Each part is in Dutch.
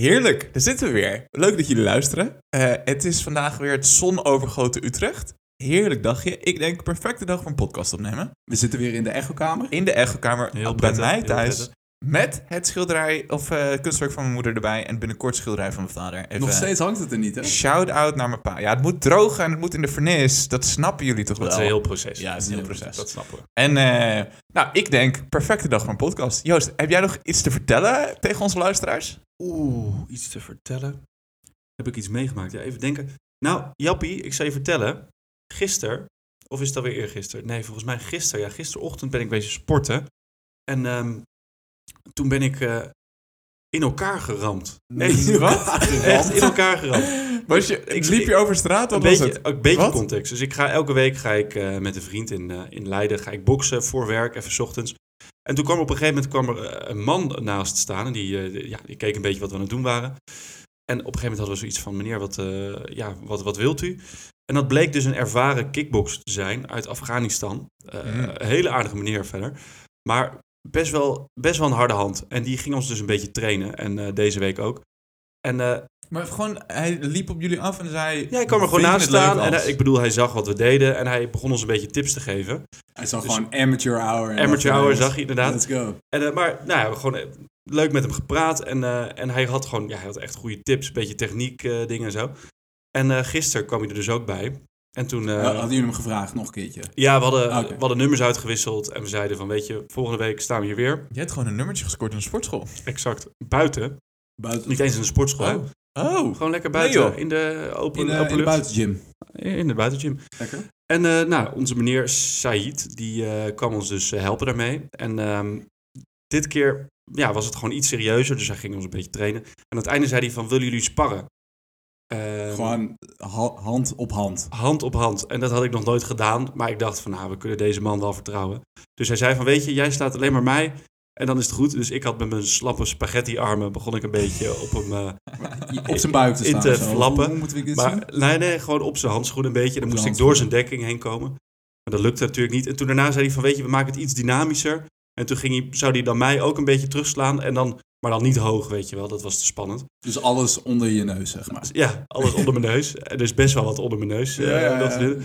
Heerlijk, daar zitten we weer. Leuk dat jullie luisteren. Eh, het is vandaag weer het zonovergoten Utrecht. Heerlijk dagje. Ik denk perfecte dag voor een podcast opnemen. We zitten weer in de echokamer. In de echokamer Heel bij prettig, mij thuis. Met het schilderij of eh, kunstwerk van mijn moeder erbij. En binnenkort schilderij van mijn vader. Even, Nog steeds hangt het er niet, hè? Shout-out naar mijn pa. Ja, het moet drogen en het moet in de vernis. Dat snappen jullie toch Dat wel? is een heel proces. Ja, het is een heel proces. Dat snappen we. En eh, nou, ik denk, perfecte dag voor een podcast. Joost, heb jij nog iets te vertellen tegen onze luisteraars? Oeh, iets te vertellen. Heb ik iets meegemaakt? Ja, even denken. Nou, Jappie, ik zal je vertellen. Gisteren, of is het alweer eergisteren? Nee, volgens mij gisteren. Ja, gisterochtend ben ik bezig sporten. En ehm, toen ben ik eh, in elkaar geramd. Echt, In wat? Echt in elkaar geramd. Was je, Ik- liep je over straat? Wat Een was beetje, het? een beetje Wat? context. Dus ik ga elke week ga ik, eh, met een vriend in, eh, in Leiden ga ik boksen voor werk, even 's ochtends. En toen kwam er op een gegeven moment kwam er een man naast staan. En die, ja, die keek een beetje wat we aan het doen waren. En op een gegeven moment hadden we zoiets van, meneer, wat, ja, wat, wat wilt u? En dat bleek dus een ervaren kickboxer te zijn uit Afghanistan. Mm. Een hele aardige meneer verder. Maar best wel, best wel een harde hand. En die ging ons dus een beetje trainen. En eh, deze week ook. En eh, Maar gewoon, hij liep op jullie af en zei... ja, hij kwam er gewoon "Vind je naast staan. En als?" hij- ik bedoel, hij zag wat we deden. En hij begon ons een beetje tips te geven. Hij zag Dus- gewoon amateur hour. Amateur hour zag je inderdaad. Let's go. En, eh, maar nou ja, we gewoon eh, leuk met hem gepraat. En, eh, en hij had gewoon ja, hij had echt goede tips. Een beetje techniek eh, dingen en zo. En eh, gisteren kwam hij er dus ook bij. En toen... eh, Hadden jullie hem gevraagd nog een keertje? ja, we hadden, we hadden nummers uitgewisseld. En we zeiden van, weet je, volgende week staan we hier weer. Je hebt gewoon een nummertje gescoord in een sportschool. Exact. Buiten. Buiten. Niet eens in de sportschool. Oh. Oh. Gewoon lekker buiten. in de open, In, de, open in de lucht. buitengym. In de buitengym. Lekker. En eh, nou, onze meneer Said, die eh, kwam ons dus helpen daarmee. En ehm, dit keer ja, was het gewoon iets serieuzer, dus hij ging ons een beetje trainen. En aan het einde zei hij van, willen jullie sparren? Ehm, Gewoon ha- hand op hand. hand op hand. En dat had ik nog nooit gedaan, maar ik dacht van, nou, we kunnen deze man wel vertrouwen. Dus hij zei van, weet je, jij slaat alleen maar mij en dan is het goed. Dus ik had met mijn slappe spaghetti-armen, begon ik een beetje op hem... eh, Op zijn buik te In staan. te zo. flappen. Hoe zien? Maar nee, nee, gewoon op zijn handschoen een beetje. Dan moest ik door zijn dekking heen komen. Maar dat lukte natuurlijk niet. En toen daarna zei hij van, weet je, we maken het iets dynamischer. En toen ging hij, zou hij dan mij ook een beetje terugslaan. En dan, maar dan niet hoog, weet je wel. Dat was te spannend. Dus alles onder je neus, zeg maar. Ja, alles onder mijn neus. Er is best wel wat onder mijn neus. eh, Ja, ja, om dat te ja. doen.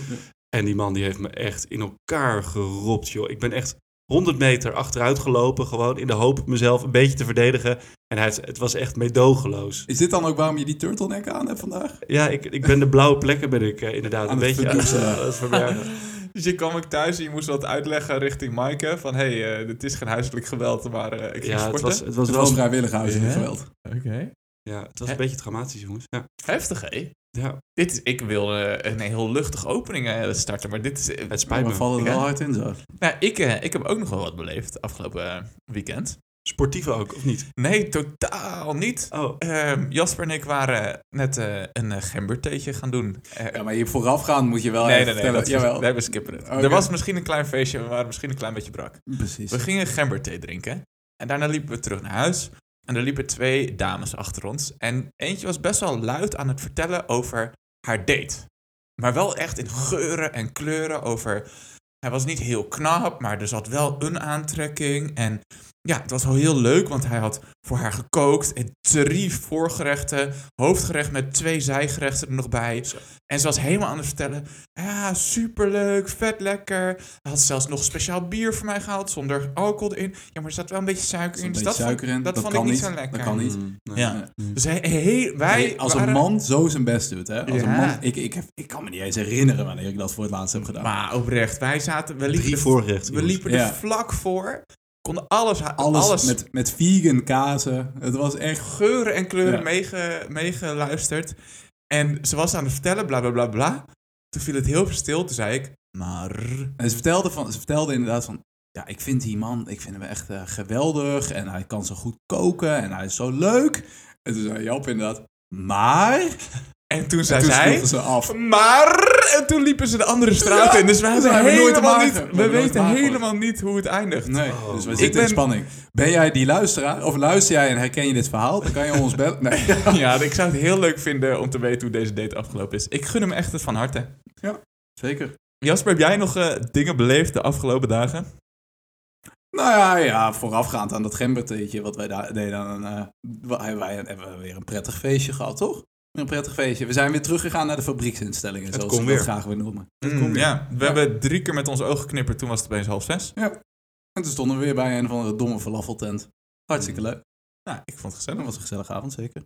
En die man die heeft me echt in elkaar geropt, joh. Ik ben echt 100 meter achteruit gelopen. Gewoon in de hoop mezelf een beetje te verdedigen. En hij, het was echt meedogenloos. Is dit dan ook waarom je die turtleneck aan hebt vandaag? Ja, ik, ik ben de blauwe plekken ben ik eh, inderdaad Aan een beetje aan het verbergen. Dus je kwam ook thuis en je moest wat uitleggen richting Maaike. Van, hé, hey, eh, dit is geen huiselijk geweld, maar eh, ik ging Ja, het sporten. was, het was Het wel was vrijwillig huiselijk geweld. Oké. ja, het was een beetje traumatisch, jongens. Ja. Heftig, hé? ja, Dit is, ik wil eh, een heel luchtige opening eh, starten, maar dit is... het spijt we me. vallen er wel hard in zo. nou, ik, ik heb ook nog wel wat beleefd afgelopen weekend. Sportief ook, of niet? Nee, totaal niet. Oh, Ehm, Jasper en ik waren net eh, een uh, gembertheetje gaan doen. Eh, Ja, maar je voorafgaand moet je wel nee, even nee, nee, dat Jawel. nee, we skippen het. Er was misschien een klein feestje, we waren misschien een klein beetje brak. Precies. We gingen gemberthee drinken. En daarna liepen we terug naar huis. En er liepen twee dames achter ons. En eentje was best wel luid aan het vertellen over haar date. Maar wel echt in geuren en kleuren over... Hij was niet heel knap, maar er zat wel een aantrekking. En ja, het was wel heel leuk, want hij had voor haar gekookt. En drie voorgerechten. Hoofdgerecht met twee zijgerechten er nog bij. Zo. En ze was helemaal aan het vertellen. Ja, superleuk, vet lekker. Hij had zelfs nog speciaal bier voor mij gehaald, zonder alcohol erin. Ja, maar er zat wel een beetje suiker Er in. Dus een dat beetje vond, suiker in. dat Dat vond kan ik niet zo lekker. Dat kan niet. Mm, nee. Ja. Dus hij, hij- wij Nee, als waren- een man zo zijn best doet, hè? Als Ja. een man, ik, ik, heb, ik kan me niet eens herinneren wanneer ik dat voor het laatst heb gedaan. Maar oprecht, wij zaten... We liepen, Drie er- voorgerechten. we jongens. liepen Ja. er vlak voor. Konden alles... alles, alles Met, met vegan kazen. Het was echt... geuren en kleuren Ja. meege, meegeluisterd. En ze was aan het vertellen, bla bla bla bla. Toen viel het heel stil. Toen zei ik, maar... En ze vertelde, van, ze vertelde inderdaad van... Ja, ik vind die man, ik vind hem echt eh, geweldig. En hij kan zo goed koken. En hij is zo leuk. En toen zei Jap inderdaad... Maar... En toen En zei toen zij... ze af. Maar... En toen liepen ze de andere straat Ja, in. Dus we hebben nooit helemaal te niet... We We nooit weten helemaal niet hoe het eindigt. Nee, Oh. dus we Ik zitten ben- in spanning. Ben jij die luisteraar? Of luister jij en herken je dit verhaal? Dan kan je ons bellen. Nee. Ja, ik zou het heel leuk vinden om te weten hoe deze date afgelopen is. Ik gun hem echt het van harte. Zeker. Jasper, heb jij nog eh, dingen beleefd de afgelopen dagen? Nou ja, ja, voorafgaand aan dat gembertheetje wat wij daar deden, dan wa- hebben wij hebben we weer een prettig feestje gehad, toch? Weer Een prettig feestje. We zijn weer teruggegaan naar de fabrieksinstellingen, Het zoals kon we dat weer. graag willen noemen. Mm, ja, we hebben drie keer met onze ogen geknipperd. Toen was het opeens half zes. En toen stonden we weer bij een van de domme falafeltent. Hartstikke leuk. Nou, ik vond het Dat gezellig. was een gezellige avond, zeker.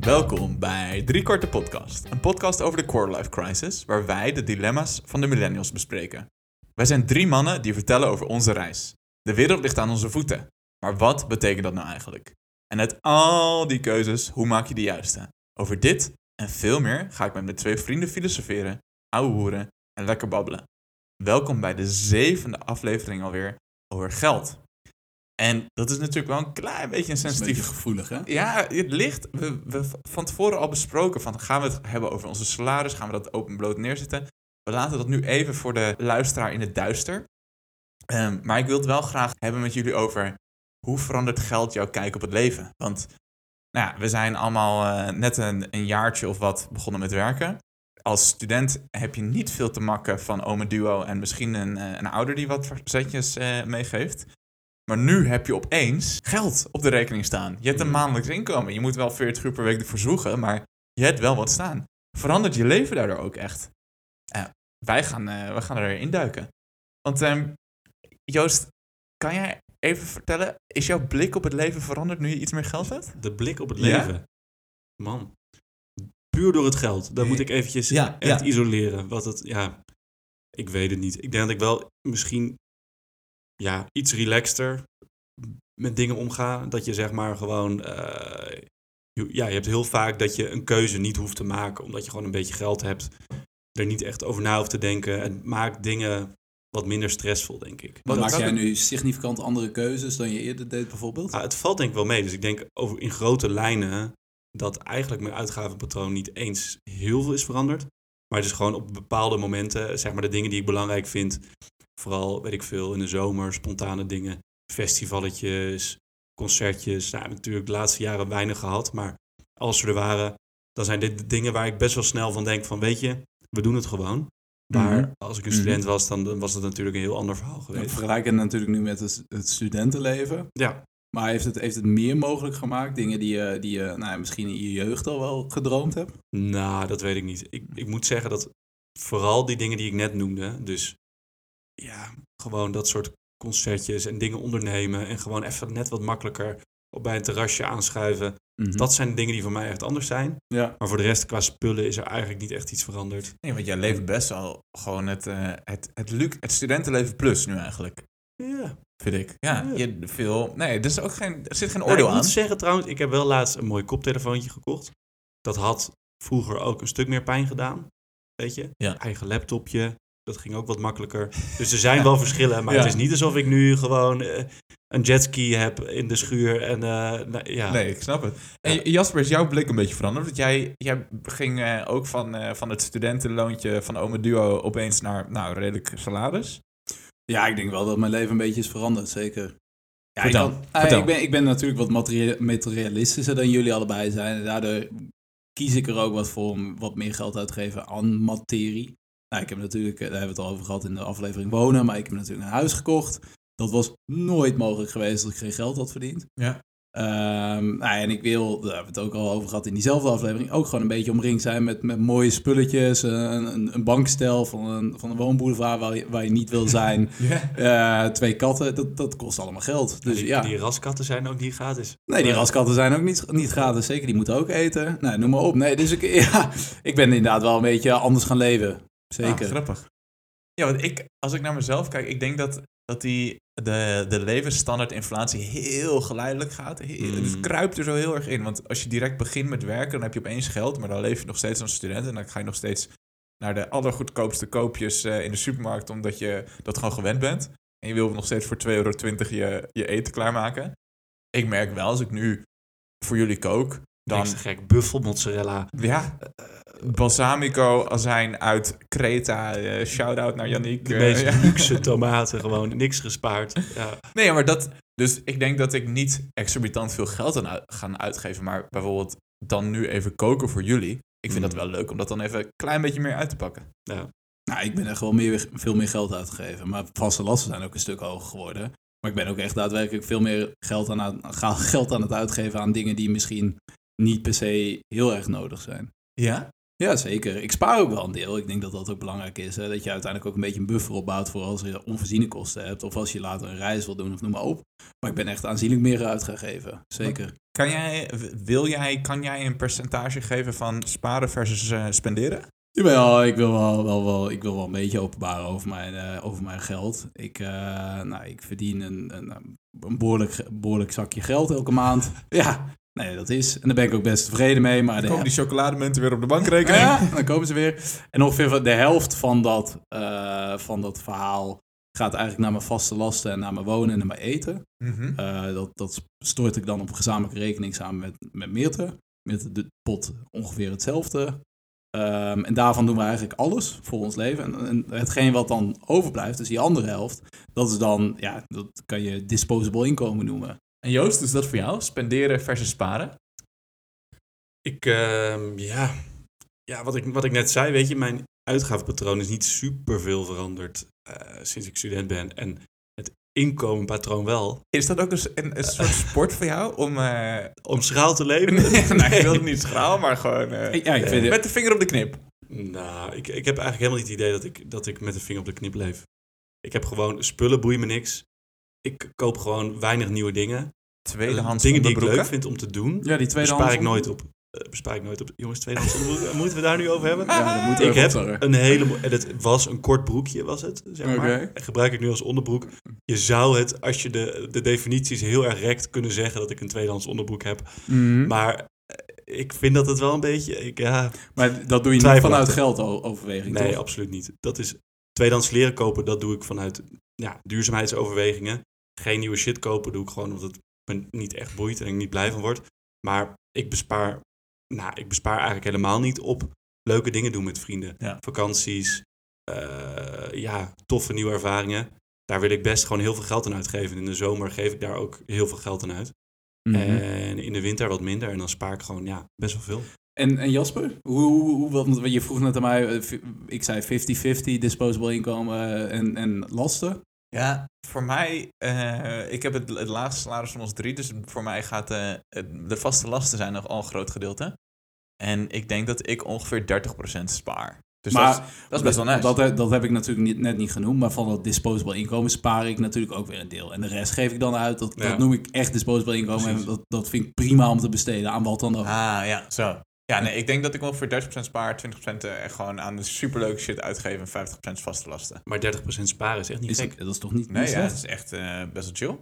Welkom bij Drie Korte Podcast. Een podcast over de quarterlife crisis, waar wij de dilemma's van de millennials bespreken. Wij zijn drie mannen die vertellen over onze reis. De wereld ligt aan onze voeten. Maar wat betekent dat nou eigenlijk? En uit al die keuzes, hoe maak je de juiste? Over dit en veel meer ga ik met mijn twee vrienden filosoferen, ouwe hoeren en lekker babbelen. Welkom bij de zevende aflevering alweer over geld. En dat is natuurlijk wel een klein beetje een is een sensitief beetje gevoelig, hè? ja, het ligt. We, we van tevoren al besproken van gaan we het hebben over onze salaris, gaan we dat openbloot neerzetten. We laten dat nu even voor de luisteraar in het duister. Ehm, maar ik wil het wel graag hebben met jullie over hoe verandert geld jouw kijk op het leven? Want nou ja, we zijn allemaal eh, net een, een jaartje of wat begonnen met werken. Als student heb je niet veel te makken van ome duo en misschien een, eh, een ouder die wat zetjes eh, meegeeft. Maar nu heb je opeens geld op de rekening staan. Je hebt een Mhm. maandelijks inkomen. Je moet wel 40 uur per week ervoor zoeken, maar je hebt wel wat staan. Verandert je leven daardoor ook echt? Eh, wij, gaan, eh, we gaan erin duiken. Want ehm, Joost, kan jij even vertellen, is jouw blik op het leven veranderd nu je iets meer geld hebt? De blik op het Ja? leven. Man. Puur door het geld. Dat moet ik eventjes Ja, echt ja. isoleren. Wat het, ja, ik weet het niet. Ik denk dat ik wel misschien ja, iets relaxter met dingen omga. Dat je zeg maar gewoon... eh, je- ja, je hebt heel vaak dat je een keuze niet hoeft te maken. Omdat je gewoon een beetje geld hebt. Er niet echt over na hoeft te denken. Het maakt dingen wat minder stressvol, denk ik. Wat maak jij nu significant andere keuzes dan je eerder deed, bijvoorbeeld? Ah, het valt denk ik wel mee. Dus ik denk over in grote lijnen dat eigenlijk mijn uitgavenpatroon niet eens heel veel is veranderd. Maar het is gewoon op bepaalde momenten, zeg maar de dingen die ik belangrijk vind. Vooral, weet ik veel, in de zomer, spontane dingen. Festivalletjes, concertjes. Nou, natuurlijk de laatste jaren weinig gehad. Maar als ze er waren, dan zijn dit de dingen waar ik best wel snel van denk van, weet je, we doen het gewoon. Maar Mhm. als ik een Mhm. student was, dan, was het natuurlijk een heel ander verhaal We geweest. vergelijken het natuurlijk nu met het, het studentenleven. Ja, Maar heeft het, heeft het meer mogelijk gemaakt? Dingen die je, die je nou, ja, misschien in je jeugd al wel gedroomd hebt? Nou, dat weet ik niet. Ik, ik moet zeggen dat vooral die dingen die ik net noemde, dus ja, gewoon dat soort concertjes en dingen ondernemen en gewoon even net wat makkelijker op bij een terrasje aanschuiven. Dat zijn dingen die voor mij echt anders zijn. ja. Maar voor de rest, qua spullen, is er eigenlijk niet echt iets veranderd. Nee, want jij leeft best wel gewoon het, eh, het, het, luxe, het studentenleven plus nu eigenlijk. Ja. Vind ik. Ja, Ja. Je, veel... Nee, er, is ook geen, er zit geen Nou, oordeel ik aan. moet zeggen trouwens, ik heb wel laatst een mooi koptelefoontje gekocht. Dat had vroeger ook een stuk meer pijn gedaan. Weet je? Ja. Eigen laptopje. Dat ging ook wat makkelijker. Dus er zijn wel verschillen. Maar Ja. het is niet alsof ik nu gewoon eh, een jetski heb in de schuur. En eh, nou, ja. Nee, ik snap het. En Jasper, is jouw blik een beetje veranderd? Want jij, jij ging eh, ook van, eh, van het studentenloontje van Ome Duo opeens naar nou, redelijk salaris. ja, ik denk wel dat mijn leven een beetje is veranderd, zeker. Ja, Vertel, ik, ah, vertel. ik, ben, ik ben natuurlijk wat materie- materialistischer dan jullie allebei zijn. En daardoor kies ik er ook wat voor om wat meer geld uit te geven aan materie. Nou, ik heb natuurlijk, eh, daar hebben we het al over gehad in de aflevering wonen, maar ik heb natuurlijk een huis gekocht. Dat was nooit mogelijk geweest als ik geen geld had verdiend. Ja. Ehm, nou, en ik wil, daar hebben we het ook al over gehad in diezelfde aflevering, ook gewoon een beetje omringd zijn met, met mooie spulletjes. eh, Een, een, bankstel van een, van een woonboulevard waar je, waar je niet wil zijn. Eh, twee katten, dat, dat kost allemaal geld. Dus die, ja, die raskatten zijn ook niet gratis. nee, die raskatten zijn ook niet, niet gratis. Zeker, die moeten ook eten. Nou, noem maar op. Nee, dus ik, ja, ik ben inderdaad wel een beetje anders gaan leven. Zeker. Ah, grappig. Ja, want ik, als ik naar mezelf kijk, ik denk dat, dat die, de, de levensstandaard inflatie heel geleidelijk gaat. Heel- Mm. Het kruipt er zo heel erg in. Want als je direct begint met werken, dan heb je opeens geld, maar dan leef je nog steeds als student. En dan ga je nog steeds naar de allergoedkoopste koopjes eh, in de supermarkt, omdat je dat gewoon gewend bent. En je wil nog steeds voor 2,20 euro je, je eten klaarmaken. Ik merk wel, als ik nu voor jullie kook, dan... Gek. Buffel mozzarella. Ja, balsamico azijn uit Creta. eh shout-out naar Yannick. De eh, meest luxe tomaten. Gewoon niks gespaard. Ja. Nee, maar dat, Dus ik denk dat ik niet exorbitant veel geld aan gaan uitgeven, maar bijvoorbeeld dan nu even koken voor jullie. Ik vind Mm. dat wel leuk om dat dan even een klein beetje meer uit te pakken. Ja. Nou, ik ben echt wel meer, veel meer geld uitgegeven. Maar vaste lasten zijn ook een stuk hoger geworden. Maar ik ben ook echt daadwerkelijk veel meer geld aan, geld aan het uitgeven aan dingen die misschien niet per se heel erg nodig zijn. Ja? Ja, zeker. Ik spaar ook wel een deel. Ik denk dat dat ook belangrijk is. Hè? Dat je uiteindelijk ook een beetje een buffer opbouwt voor als je onvoorziene kosten hebt. Of als je later een reis wil doen of noem maar op. Maar ik ben echt aanzienlijk meer uit gaan geven. Zeker. Kan jij, wil jij, kan jij een percentage geven van sparen versus eh, spenderen? Jawel, ik wil wel, wel, wel, ik wil wel een beetje openbaren over mijn, eh, over mijn geld. Ik, eh, nou, ik verdien een, een, een behoorlijk, behoorlijk zakje geld elke maand. Ja, nee, dat is. En daar ben ik ook best tevreden mee. Maar de Komen die chocolademunten weer op de bankrekening? Ja, dan komen ze weer. En ongeveer de helft van dat, eh, van dat verhaal gaat eigenlijk naar mijn vaste lasten en naar mijn wonen en naar mijn eten. Mhm. Eh, dat, dat stort ik dan op gezamenlijke rekening samen met, met Meerte. Met de pot ongeveer hetzelfde. Ehm, en daarvan doen we eigenlijk alles voor ons leven. En, en hetgeen wat dan overblijft, dus die andere helft, dat is dan, ja, dat kan je disposable inkomen noemen. En Joost, is dat voor jou? Spenderen versus sparen? Ik, ehm, ja, ja wat, ik, wat ik net zei, weet je, mijn uitgavenpatroon is niet super veel veranderd eh, sinds ik student ben. En het inkomenpatroon wel. Is dat ook een, een, een soort sport voor jou om... eh Om schraal te leven? nou, ik wil het niet schraal, maar gewoon eh, Ja, ik vind met de vinger op de knip. Nou, ik, ik heb eigenlijk helemaal niet het idee dat ik, dat ik met de vinger op de knip leef. Ik heb gewoon spullen, boeien me niks. Ik koop gewoon weinig nieuwe dingen. Tweedehands dingen die ik onderbroeken. leuk vind om te doen, ja, die tweede bespaar ik nooit op. eh, bespaar ik nooit op. Jongens, tweedehands onderbroek, moeten we daar nu over hebben? Ja, dat moeten we Ik heb opzorgen. een hele... En het was een kort broekje, was het, zeg maar. En gebruik ik nu als onderbroek. Je zou het, als je de, de definities heel erg rekt, kunnen zeggen dat ik een tweedehands onderbroek heb. Mhm. Maar eh, ik vind dat het wel een beetje... Ik, ja, Maar dat doe je niet vanuit geldoverweging, nee, toch? absoluut niet. Dat is... Tweedehands kleren kopen, dat doe ik vanuit ja, duurzaamheidsoverwegingen. Geen nieuwe shit kopen doe ik gewoon omdat het me niet echt boeit en ik niet blij van word. Maar ik bespaar, nou, ik bespaar eigenlijk helemaal niet op leuke dingen doen met vrienden. Ja. Vakanties, eh, ja, toffe nieuwe ervaringen. Daar wil ik best gewoon heel veel geld aan uitgeven. In de zomer geef ik daar ook heel veel geld aan uit. Mhm. En in de winter wat minder. En dan spaar ik gewoon ja, best wel veel. En, en Jasper, hoe, hoe, want je vroeg net aan mij, eh, ik zei 50-50 disposable inkomen en, en lasten. Ja, voor mij, eh, ik heb het, het laagste salaris van ons drie, dus voor mij gaat het- de vaste lasten zijn nog al een groot gedeelte. En ik denk dat ik ongeveer 30% spaar. Dus maar dat, is, dat is best wel nice. Dat, dat heb ik natuurlijk niet, net niet genoemd, maar van dat disposable inkomen spaar ik natuurlijk ook weer een deel. En de rest geef ik dan uit, dat, Ja. dat noem ik echt disposable inkomen. Precies. En dat, dat vind ik prima om te besteden aan wat dan ook. Ah, ja, zo. Ja, nee, ik denk dat ik ongeveer 30% spaar, 20% echt gewoon aan de superleuke shit uitgeven en 50% vaste lasten. Maar 30% sparen is echt niet is, gek. dat is toch niet, Nee, niet ja, dat is echt eh, best wel chill.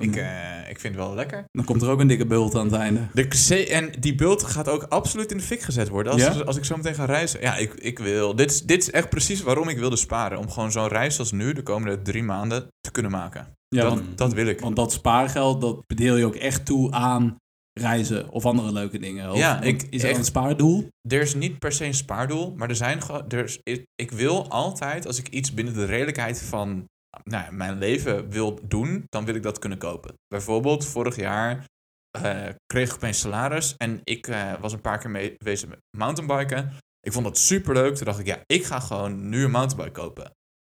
Ik, Mhm. eh, ik vind het wel lekker. Dan komt er ook een dikke bult aan het einde. De C en die bult gaat ook absoluut in de fik gezet worden. Als, Ja? als ik zo meteen ga reizen. Ja, ik, ik wil. Dit is, dit is echt precies waarom ik wilde sparen. Om gewoon zo'n reis als nu, de komende drie maanden, te kunnen maken. Ja, dat, want, dat wil ik. want dat spaargeld, dat bedeel je ook echt toe aan reizen of andere leuke dingen. Of, Ja, ik- is er echt- een spaardoel? Er is niet per se een spaardoel, maar er zijn er is- ik, ik wil altijd, als ik iets binnen de redelijkheid van nou, ja, mijn leven wil doen, dan wil ik dat kunnen kopen. Bijvoorbeeld, vorig jaar eh, kreeg ik opeens salaris en ik eh, was een paar keer mee bezig met mountainbiken. Ik vond dat super leuk. Toen dacht ik, ja, ik ga gewoon nu een mountainbike kopen.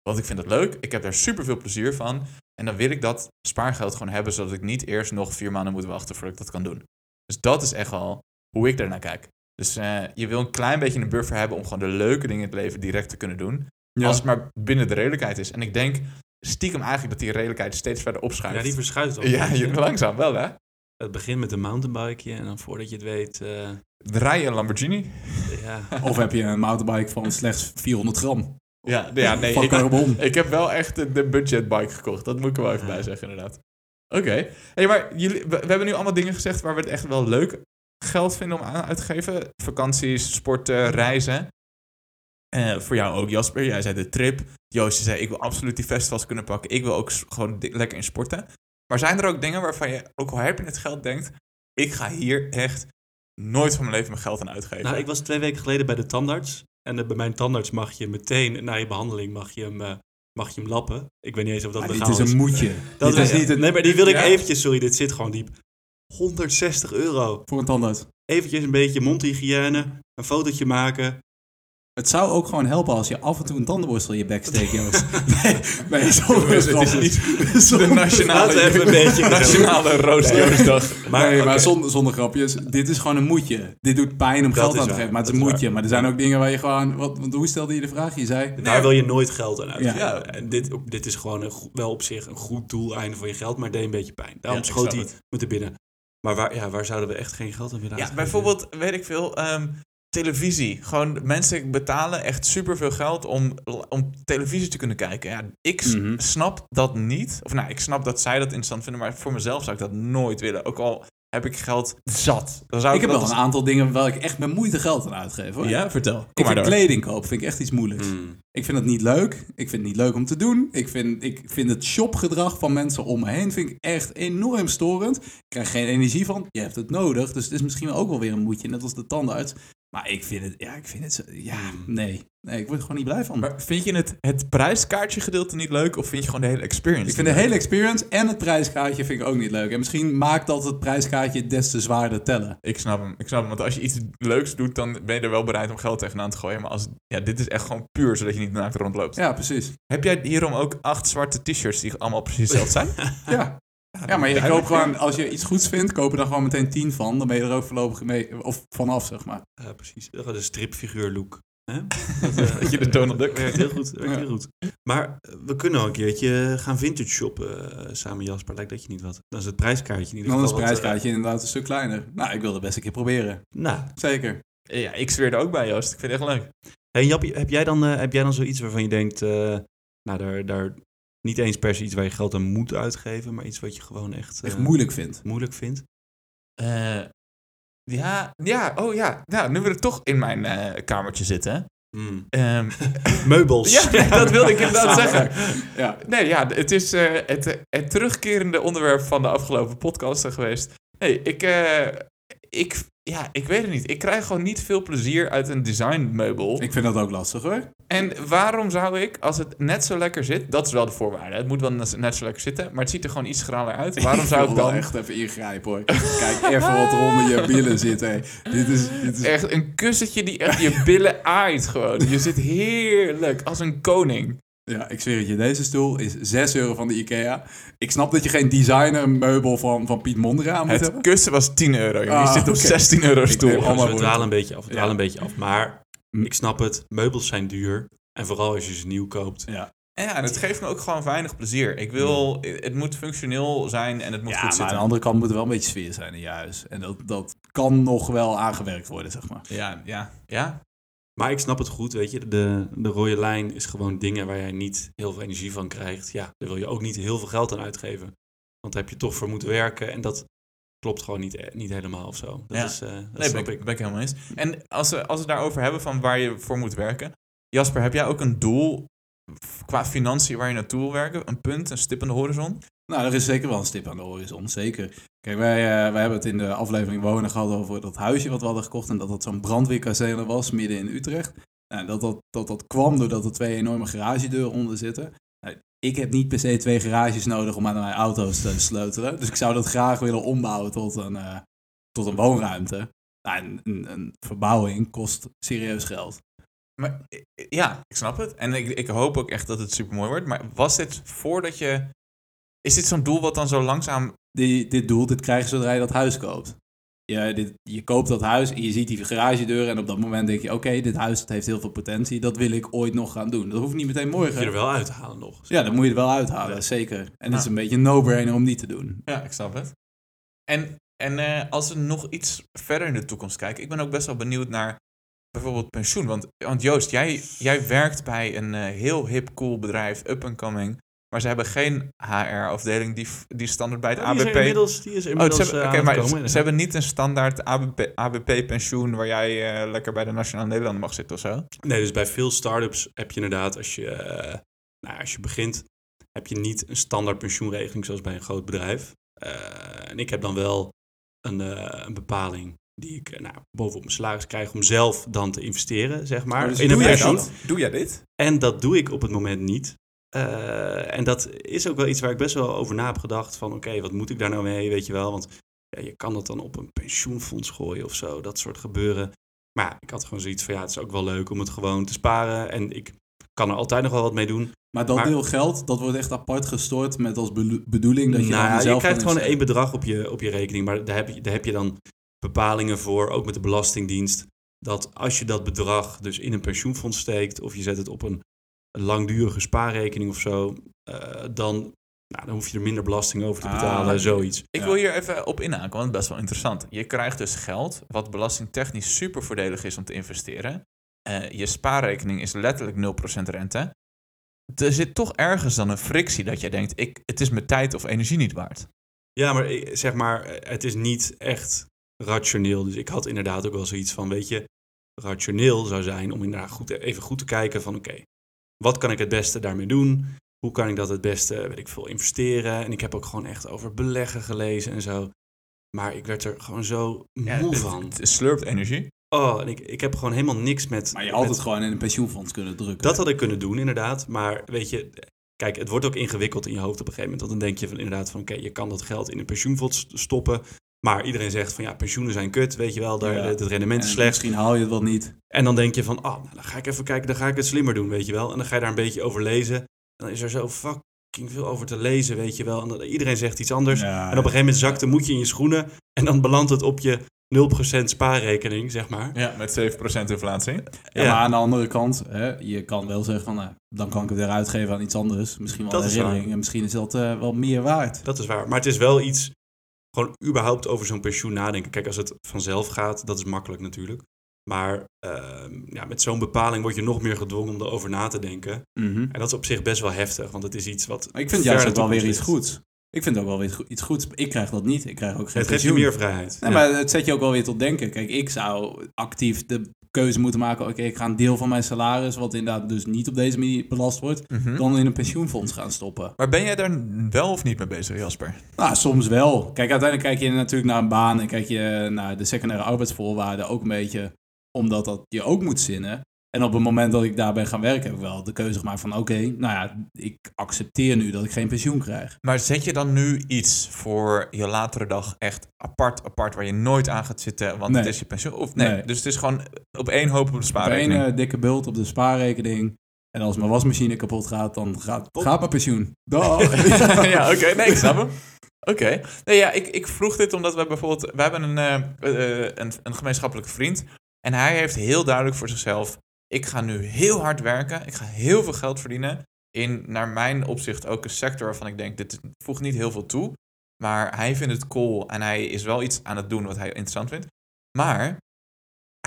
Want ik vind dat leuk. Ik heb daar super veel plezier van. En dan wil ik dat spaargeld gewoon hebben, zodat ik niet eerst nog vier maanden moet wachten voordat ik dat kan doen. Dus dat is echt wel hoe ik daarnaar kijk. Dus eh, je wil een klein beetje een buffer hebben om gewoon de leuke dingen in het leven direct te kunnen doen. Als het maar binnen de redelijkheid is. En ik denk stiekem eigenlijk dat die redelijkheid steeds verder opschuift. Ja, die verschuift al. ja, je- langzaam wel hè. Het begint met een mountainbikeje en dan voordat je het weet... eh, Rij je een Lamborghini? ja. Of heb je een mountainbike van slechts 400 gram Ja, ja nee. Ik, ik heb wel echt de, budgetbike gekocht. Dat moet ik er wel even bij zeggen inderdaad. Oké. Hey, maar jullie, we, we hebben nu allemaal dingen gezegd waar we het echt wel leuk geld vinden om aan uit te geven. Vakanties, sporten, reizen. Eh, voor jou ook, Jasper. Jij zei de trip. Joost je zei, ik wil absoluut die festivals kunnen pakken. Ik wil ook gewoon lekker in sporten. Maar zijn er ook dingen waarvan je, ook al heb je het geld, denkt... Ik ga hier echt nooit van mijn leven mijn geld aan uitgeven. Nou, ik was twee weken geleden bij de tandarts. En eh, bij mijn tandarts mag je meteen na je behandeling mag je hem eh, mag je hem lappen. Ik weet niet eens of dat dit legaal is een moedje. Dat dit is niet een, Nee, maar die wil ik Ja. eventjes, sorry, dit zit gewoon diep. 160 euro. voor een tandarts. Eventjes een beetje mondhygiëne, een fotootje maken. Het zou ook gewoon helpen als je af en toe een tandenborstel in je bek steekt, Joost. nee, nee, zonder Het is niet de nationale, Laten even een beetje nationale roostjoodsdag. Maar, nee, maar zonder, zonder grapjes. Dit is gewoon een moedje. Dit doet pijn om Dat geld is aan te geven, maar het is een is moedje. Maar er zijn ook dingen waar je gewoon... Wat, want hoe stelde je de vraag? Je zei... Daar wil je nooit geld aan uitgeven. Ja. En dit, dit is gewoon een, wel op zich een goed doeleinde voor je geld, maar deed een beetje pijn. Daarom Ja, schoot hij met de binnen. Maar waar, ja, waar zouden we echt geen geld aan willen Ja, uitgeven? bijvoorbeeld, weet ik veel, ehm, televisie. Gewoon mensen betalen echt superveel geld om, om televisie te kunnen kijken. Ja, ik Mhm. snap dat niet. Of nou, ik snap dat zij dat interessant vinden, maar voor mezelf zou ik dat nooit willen. Ook al heb ik geld zat. Dan zou Ik heb dat wel een aantal dingen waar ik echt met moeite geld aan uitgeef, hoor. Ja, vertel. Kom Ik maar vind door. kleding kopen vind ik echt iets moeilijks. Hmm. Ik vind het niet leuk. Ik vind het niet leuk om te doen. Ik vind, ik vind het shopgedrag van mensen om me heen vind ik echt enorm storend. Ik krijg geen energie van. Je hebt het nodig. Dus het is misschien ook wel weer een moedje, net als de tandarts. Maar ik vind het, ja, ik vind het zo, ja, nee. Nee, ik word er gewoon niet blij van. Maar vind je het, het prijskaartje gedeelte niet leuk of vind je gewoon de hele experience? ik vind de hele experience en het prijskaartje vind ik ook niet leuk. En misschien maakt dat het prijskaartje des te zwaarder tellen. Ik snap hem. Ik snap hem. Want als je iets leuks doet, dan ben je er wel bereid om geld tegenaan te gooien. Maar als, ja, dit is echt gewoon puur zodat je niet naakt rondloopt. Ja, precies. Heb jij hierom ook acht zwarte t-shirts die allemaal precies hetzelfde zijn? Ja. Ja, maar je koopt gewoon, als je iets goeds vindt, koop er dan gewoon meteen tien van. Dan ben je er ook voorlopig mee, of vanaf, zeg maar. Ja, precies. Dat is de stripfiguur look. Hè? Dat je de Donald Duck. werkt heel goed. Werkt Ja. heel goed. Maar eh, we kunnen al een keertje gaan vintage shoppen eh, samen, Jasper. Lijkt dat je niet wat? Dan is het prijskaartje in ieder Dan is het wat, prijskaartje inderdaad een stuk kleiner. Nou, ik wil het best een keer proberen. eh, nou, Zeker. Ja, ik zweer er ook bij, Joost. Ik vind het echt leuk. Hey Jappie, heb jij dan, eh, heb jij dan zoiets waarvan je denkt, eh, nou, daar, daar niet eens per se iets waar je geld aan moet uitgeven, maar iets wat je gewoon echt, Echt eh, moeilijk vindt. moeilijk vindt? Eh, ja, ja, oh ja. Nou, nu we er toch in mijn eh, kamertje zitten. Hmm. Ehm, Meubels. ja, nee, dat wilde ik inderdaad zeggen. Ja. Nee, ja, het is het, het terugkerende onderwerp van de afgelopen podcasten geweest. Nee, ik, ik, ja, ik weet het niet. Ik krijg gewoon niet veel plezier uit een designmeubel. Ik vind dat ook lastig hoor. En waarom zou ik, als het net zo lekker zit, dat is wel de voorwaarde. Het moet wel net zo lekker zitten, maar het ziet er gewoon iets schraler uit. Waarom zou ik wel dan echt even ingrijpen hoor. Kijk even wat er onder je billen zit. Hè. Dit is, dit is echt een kussentje die echt je billen aait gewoon. Je zit heerlijk, als een koning. Ja, ik zweer het je. Deze stoel is 6 euro van de Ikea. Ik snap dat je geen designer meubel van, van Piet Mondriaan moet Het hebben. kussen was 10 euro. jongen. Je Ah, zit op oké. 16 euro Ik stoel. Dus allemaal we een beetje af, we Ja. een beetje af. Maar ik snap het, meubels zijn duur. En vooral als je ze nieuw koopt. Ja, En ja, en het geeft me ook gewoon weinig plezier. Ik wil, het moet functioneel zijn en het moet ja goed maar aan zitten. de andere kant moet er wel een beetje sfeer zijn in je huis. En dat, dat kan nog wel aangewerkt worden, zeg maar. Ja, ja, ja. Maar ik snap het goed, weet je. De, de rode lijn is gewoon dingen waar jij niet heel veel energie van krijgt. Ja, daar wil je ook niet heel veel geld aan uitgeven. Want daar heb je toch voor moeten werken. En dat klopt gewoon niet, eh, niet helemaal of zo. Dat Ja. is, eh, dat Nee, ben snap ik, ik. ben ik helemaal eens. En als we, als we daarover hebben van waar je voor moet werken. Jasper, heb jij ook een doel qua financiën waar je naartoe wil werken? Een punt, een stip aan de horizon? Nou, er is zeker wel een stip aan de horizon, zeker. Kijk, wij, eh, wij hebben het in de aflevering Wonen gehad over dat huisje wat we hadden gekocht. En dat dat zo'n brandweerkazerne was midden in Utrecht. Nou, dat, dat, dat dat kwam doordat er twee enorme garagedeuren onder zitten. Nou, ik heb niet per se twee garages nodig om aan mijn auto's te sleutelen. Dus ik zou dat graag willen ombouwen tot een, eh, tot een woonruimte. Nou, een, een, verbouwing kost serieus geld. Maar ja, ik snap het. En ik, ik hoop ook echt dat het super mooi wordt. Maar was dit voordat je. Is dit zo'n doel wat dan zo langzaam. die, dit doel, dit krijg je zodra je dat huis koopt. Je, dit, je koopt dat huis en je ziet die garagedeur en op dat moment denk je, oké, dit huis dat heeft heel veel potentie, dat wil ik ooit nog gaan doen. Dat hoeft niet meteen Moet je er morgen. wel uithalen nog. Ja, dan moet je het wel uithalen, Ja. zeker. En het is een beetje een no-brainer om niet te doen. Ja, ik snap het. En, en eh, als we nog iets verder in de toekomst kijken. Ik ben ook best wel benieuwd naar bijvoorbeeld pensioen. Want, want Joost, jij, jij werkt bij een eh, heel hip, cool bedrijf, up and coming. Maar ze hebben geen HR-afdeling die, die standaard bij het Oh, die is ABP... inmiddels, die is Oh, inmiddels ze hebben, eh, maar ze, komen. ze hebben niet een standaard ABP, ABP-pensioen waar jij eh, lekker bij de Nationale Nederlanden mag zitten of zo. Nee, dus bij veel start-ups heb je inderdaad, als je, eh, nou, als je begint, heb je niet een standaard pensioenregeling zoals bij een groot bedrijf. Eh, en ik heb dan wel een, eh, een bepaling die ik nou, bovenop mijn salaris krijg om zelf dan te investeren, zeg maar. Oh, dus in doe een jij dat? Doe jij dit? En dat doe ik op het moment niet. Eh, en dat is ook wel iets waar ik best wel over na heb gedacht. Van oké, wat moet ik daar nou mee, weet je wel. Want ja, je kan dat dan op een pensioenfonds gooien of zo. Dat soort gebeuren. Maar ik had gewoon zoiets van ja, het is ook wel leuk om het gewoon te sparen. En ik kan er altijd nog wel wat mee doen. Maar dat Maar- deel geld, dat wordt echt apart gestort met als bedoeling dat je nou, dan ja, zelf je krijgt gewoon één bedrag op je, op je rekening. Maar daar heb, je, daar heb je dan bepalingen voor, ook met de Belastingdienst. Dat als je dat bedrag dus in een pensioenfonds steekt... of je zet het op een langdurige spaarrekening of zo... eh, dan, nou, dan hoef je er minder belasting over te Ah, betalen, zoiets. Ik Ja. wil hier even op inhaken, want het is best wel interessant. Je krijgt dus geld, wat belastingtechnisch super voordelig is om te investeren. Eh, je spaarrekening is letterlijk 0% rente. Er zit toch ergens dan een frictie dat je denkt, ik, het is mijn tijd of energie niet waard. Ja, maar zeg maar, het is niet echt rationeel. Dus ik had inderdaad ook wel zoiets van, weet je, rationeel zou zijn om inderdaad goed, even goed te kijken van, oké, wat kan ik het beste daarmee doen? Hoe kan ik dat het beste, weet ik veel, investeren? En ik heb ook gewoon echt over beleggen gelezen en zo. Maar ik werd er gewoon zo Ja, moe het, van. het slurpt energie. Oh, en ik, ik heb gewoon helemaal niks met... Maar je had het gewoon in een pensioenfonds kunnen drukken. Dat had ik kunnen doen, inderdaad. Maar weet je, kijk, het wordt ook ingewikkeld in je hoofd op een gegeven moment. Want dan denk je van inderdaad van, oké, je kan dat geld in een pensioenfonds stoppen. Maar iedereen zegt van, ja, pensioenen zijn kut, weet je wel. Daar, Ja. Het rendement En is slecht. Misschien haal je het wel niet. En dan denk je van, oh, nou, dan ga ik even kijken, dan ga ik het slimmer doen, weet je wel. En dan ga je daar een beetje over lezen. En dan is er zo fucking veel over te lezen, weet je wel. En dan, iedereen zegt iets anders. Ja, En op een gegeven moment zakt de moedje in je schoenen. En dan belandt het op je 0% spaarrekening, zeg maar. Ja, met 7% inflatie. Ja, Ja. maar aan de andere kant, hè, je kan wel zeggen van, nou, dan kan ik het weer uitgeven aan iets anders. Misschien wel Dat een herinnering en misschien is dat eh, wel meer waard. Dat is waar. Maar het is wel iets, gewoon überhaupt over zo'n pensioen nadenken. Kijk, als het vanzelf gaat, dat is makkelijk natuurlijk. Maar ehm, ja, met zo'n bepaling word je nog meer gedwongen om erover na te denken. Mhm. En dat is op zich best wel heftig, want het is iets wat. Maar ik vind juist wel weer iets goeds. Ik vind ook wel weer iets goeds. Ik krijg dat niet. Ik krijg ook geen Het geeft je meer vrijheid. Nee, Ja. maar het zet je ook wel weer tot denken. Kijk, ik zou actief de keuze moeten maken. Oké, ik ga een deel van mijn salaris, wat inderdaad dus niet op deze manier belast wordt, Mhm. dan in een pensioenfonds gaan stoppen. Maar ben jij daar wel of niet mee bezig, Jasper? Nou, soms wel. Kijk, uiteindelijk kijk je natuurlijk naar een baan en kijk je naar de secundaire arbeidsvoorwaarden ook een beetje omdat dat je ook moet zinnen. En op het moment dat ik daar ben gaan werken, heb ik wel de keuze gemaakt van oké, nou ja, ik accepteer nu dat ik geen pensioen krijg. Maar zet je dan nu iets voor je latere dag echt apart, apart, waar je nooit aan gaat zitten, want Nee. het is je pensioen? Of nee, Nee. dus het is gewoon op één hoop op de Op één spaarrekening. eh, dikke bult op de spaarrekening. En als mijn wasmachine kapot gaat, dan gaat, gaat mijn pensioen. Dag. ja, oké. Nee, ik snap hem. Oké. Nee, ja, ik, ik vroeg dit omdat we bijvoorbeeld... We hebben een, eh, eh, een, een gemeenschappelijke vriend. En hij heeft heel duidelijk voor zichzelf... Ik ga nu heel hard werken. Ik ga heel veel geld verdienen. In, naar mijn opzicht, ook een sector waarvan ik denk... Dit voegt niet heel veel toe. Maar hij vindt het cool. En hij is wel iets aan het doen wat hij interessant vindt. Maar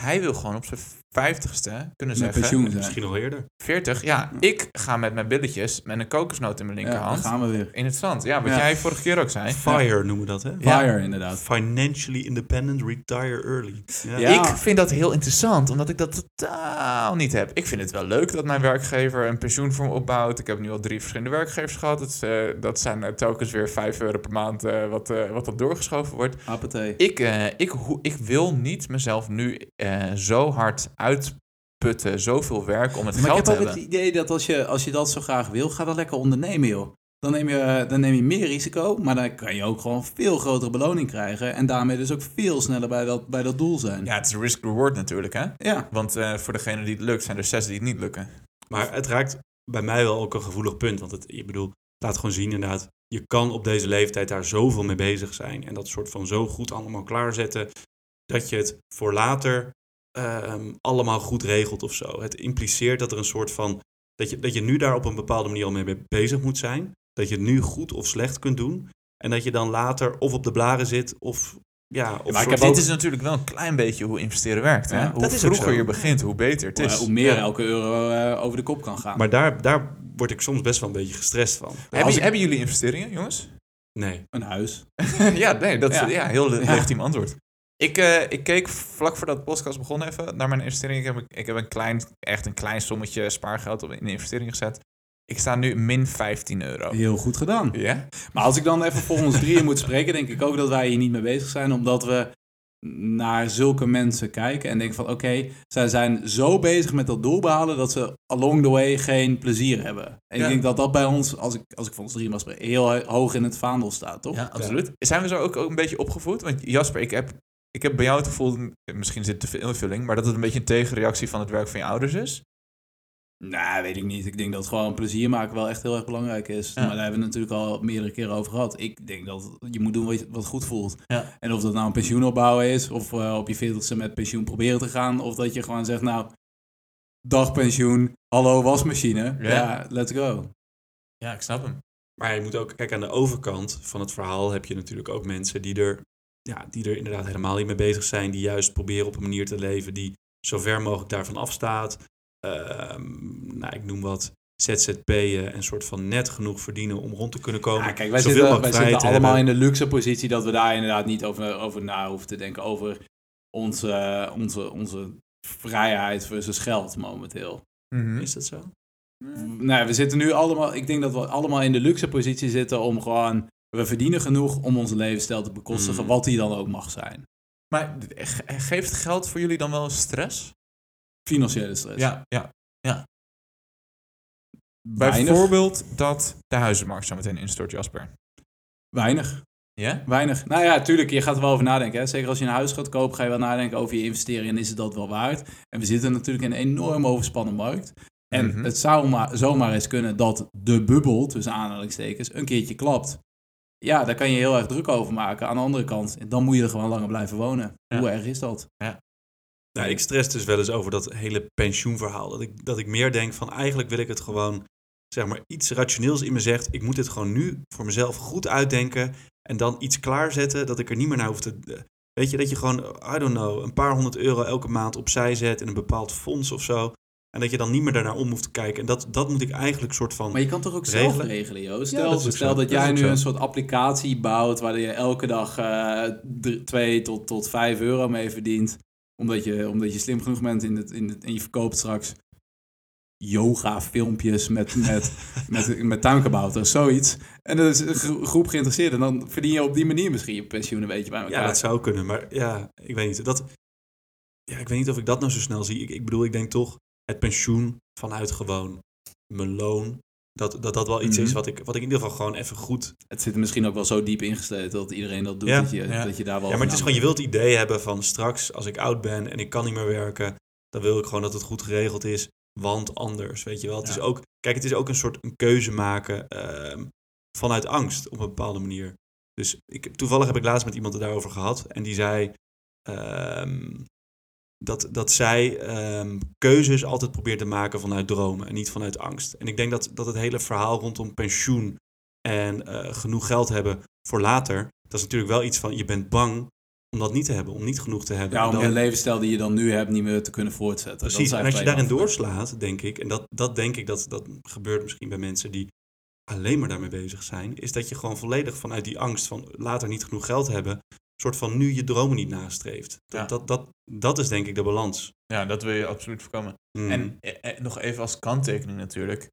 hij wil gewoon op zijn vijftigste kunnen Met zeggen... pensioen zijn. Misschien al eerder. 40, ja. Ik ga met mijn billetjes met een kokosnoot in mijn linkerhand... gaan we weer. In het zand, ja, wat Ja. jij vorige keer ook zei. FIRE noemen we dat, hè? Ja. Fire, inderdaad. Financially independent, retire early. Ja. Ja. Ik vind dat heel interessant, omdat ik dat totaal niet heb. Ik vind het wel leuk dat mijn werkgever een pensioen voor me opbouwt. Ik heb nu al drie verschillende werkgevers gehad. Dat, is, eh, dat zijn eh, telkens weer 5 euro per maand eh, wat, wat dan doorgeschoven wordt. Appetee. Ik, eh, ik, ik wil niet mezelf nu eh, zo hard uitputten, zoveel werk om het Maar ik geld heb te ook hebben. het idee dat als je, als je dat zo graag wil, ga dan lekker ondernemen, joh. Dan neem, je, dan neem je meer risico, maar dan kan je ook gewoon veel grotere beloning krijgen. En daarmee dus ook veel sneller bij dat, bij dat doel zijn. Ja, het is risk-reward natuurlijk, hè? Ja. Want eh, voor degene die het lukt, zijn er zes die het niet lukken. Maar het raakt bij mij wel ook een gevoelig punt. Want het, ik bedoel, laat gewoon zien inderdaad. Je kan op deze leeftijd daar zoveel mee bezig zijn. En dat soort van zo goed allemaal klaarzetten. Dat je het voor later ehm, allemaal goed regelt of zo. Het impliceert dat er een soort van... Dat je, dat je nu daar op een bepaalde manier al mee bezig moet zijn. Dat je het nu goed of slecht kunt doen. En dat je dan later of op de blaren zit of... Ja, of maar ik heb Dit is natuurlijk wel een klein beetje hoe investeren werkt. Hè? Ja, hoe dat is vroeger je begint, hoe beter het is. Hoe, hoe meer elke euro eh, over de kop kan gaan. Maar daar, daar word ik soms best wel een beetje gestrest van. Hebben, ik- hebben jullie investeringen, jongens? Nee. Een huis. ja, nee, dat is Ja. ja. heel legitiem antwoord. Ik, eh, ik keek vlak voordat de podcast begon even naar mijn investeringen. Ik heb, ik heb een klein, echt een klein sommetje spaargeld op in de investering gezet. Ik sta nu min 15 euro. Heel goed gedaan. Ja? Maar als ik dan even voor ons drieën moet spreken, denk ik ook dat wij hier niet mee bezig zijn. Omdat we naar zulke mensen kijken en denken van oké, zij zijn zo bezig met dat doel behalen dat ze along the way geen plezier hebben. En Ja. ik denk dat dat bij ons, als ik, als ik van ons drie mag spreken, heel hoog in het vaandel staat, toch? Ja, absoluut. Zijn we zo ook, ook een beetje opgevoed? Want Jasper, ik heb, ik heb bij jou het gevoel, misschien zit er te veel invulling, maar dat het een beetje een tegenreactie van het werk van je ouders is. Nou, weet ik niet. Ik denk dat gewoon plezier maken wel echt heel erg belangrijk is. Ja. Maar daar hebben we het natuurlijk al meerdere keren over gehad. Ik denk dat je moet doen wat, je- wat goed voelt. Ja. En of dat nou een pensioen opbouwen is, of eh, op je veertigste met pensioen proberen te gaan, of dat je gewoon zegt, nou, dagpensioen, hallo wasmachine, Ja. ja, let's go. Ja, ik snap hem. Maar je moet ook, kijk, aan de overkant van het verhaal heb je natuurlijk ook mensen die er, ja, die er inderdaad helemaal niet mee bezig zijn. Die juist proberen op een manier te leven die zo ver mogelijk daarvan afstaat. Ehm, nou, ik noem wat ZZP'en en een soort van net genoeg verdienen om rond te kunnen komen. Ja, kijk, wij Zoveel zitten, wij zitten allemaal hebben. in de luxe positie dat we daar inderdaad niet over, over na hoeven te denken. Over onze, onze, onze vrijheid versus geld momenteel. Mhm. Is dat zo? Nee, we zitten nu allemaal, ik denk dat we allemaal in de luxe positie zitten om gewoon, we verdienen genoeg om onze levensstijl te bekostigen, Mm. wat die dan ook mag zijn. Maar ge- geeft geld voor jullie dan wel stress? Financiële stress. Ja, ja. weinig. Bijvoorbeeld dat de huizenmarkt zo meteen instort, Jasper. Weinig. Ja? Weinig. Nou ja, tuurlijk, je gaat er wel over nadenken. Hè? Zeker als je een huis gaat kopen, ga je wel nadenken over je investering en is het dat wel waard. En we zitten natuurlijk in een enorm overspannen markt. En Mhm. het zou maar, zomaar eens kunnen dat de bubbel, tussen aanhalingstekens, een keertje klapt. Ja, daar kan je heel erg druk over maken. Aan de andere kant, dan moet je er gewoon langer blijven wonen. Ja. Hoe erg is dat? Nou, ik stress dus wel eens over dat hele pensioenverhaal. Dat ik, dat ik meer denk van eigenlijk wil ik het gewoon, zeg maar, iets rationeels in me zegt. Ik moet het gewoon nu voor mezelf goed uitdenken. En dan iets klaarzetten dat ik er niet meer naar hoef te. eh, Weet je, dat je gewoon, I don't know, een paar honderd euro elke maand opzij zet in een bepaald fonds of zo. En dat je dan niet meer daarnaar om hoeft te kijken. En dat, dat moet ik eigenlijk soort van. Maar je kan toch ook zelf Regelen? regelen, Joost? Ja, Stel, dat stel zo. dat Dat jij nu zo. een soort applicatie bouwt waar je elke dag eh 2 tot, tot 5 euro mee verdient. Omdat je, omdat je slim genoeg bent in het, in het, en je verkoopt straks yoga filmpjes met, met, met, met tuinkabouters, zoiets. En er is een gro- groep geïnteresseerd en dan verdien je op die manier misschien je pensioen een beetje bij elkaar. Ja, dat zou kunnen. Maar ja, ik weet niet. Dat, ja, ik weet niet of ik dat nou zo snel zie. Ik, ik bedoel, ik denk toch het pensioen vanuit gewoon mijn loon. Dat dat, dat wel iets Mhm. is wat ik, wat ik in ieder geval gewoon even goed Het zit er misschien ook wel zo diep ingesleten dat iedereen dat doet, Ja, dat, je, ja. dat je daar wel Ja, maar het is gewoon, je wilt het idee hebben van straks als ik oud ben en ik kan niet meer werken, dan wil ik gewoon dat het goed geregeld is, want anders, weet je wel. Het Ja. is ook, kijk, het is ook een soort een keuze maken ehm, vanuit angst op een bepaalde manier. Dus ik, toevallig heb ik laatst met iemand het daarover gehad en die zei ehm, dat, dat zij ehm, keuzes altijd probeert te maken vanuit dromen en niet vanuit angst. En ik denk dat, dat het hele verhaal rondom pensioen en eh, genoeg geld hebben voor later, dat is natuurlijk wel iets van je bent bang om dat niet te hebben, om niet genoeg te hebben. Ja, om dan- de levensstijl die je dan nu hebt niet meer te kunnen voortzetten. Dat Precies, en als je daarin doorslaat, denk ik, en dat, dat denk ik dat dat gebeurt misschien bij mensen die alleen maar daarmee bezig zijn, is dat je gewoon volledig vanuit die angst van later niet genoeg geld hebben, soort van nu je dromen niet nastreeft. Dat, Ja. dat, dat, dat is denk ik de balans. Ja, dat wil je absoluut voorkomen. Hmm. En eh, eh, nog even als kanttekening natuurlijk.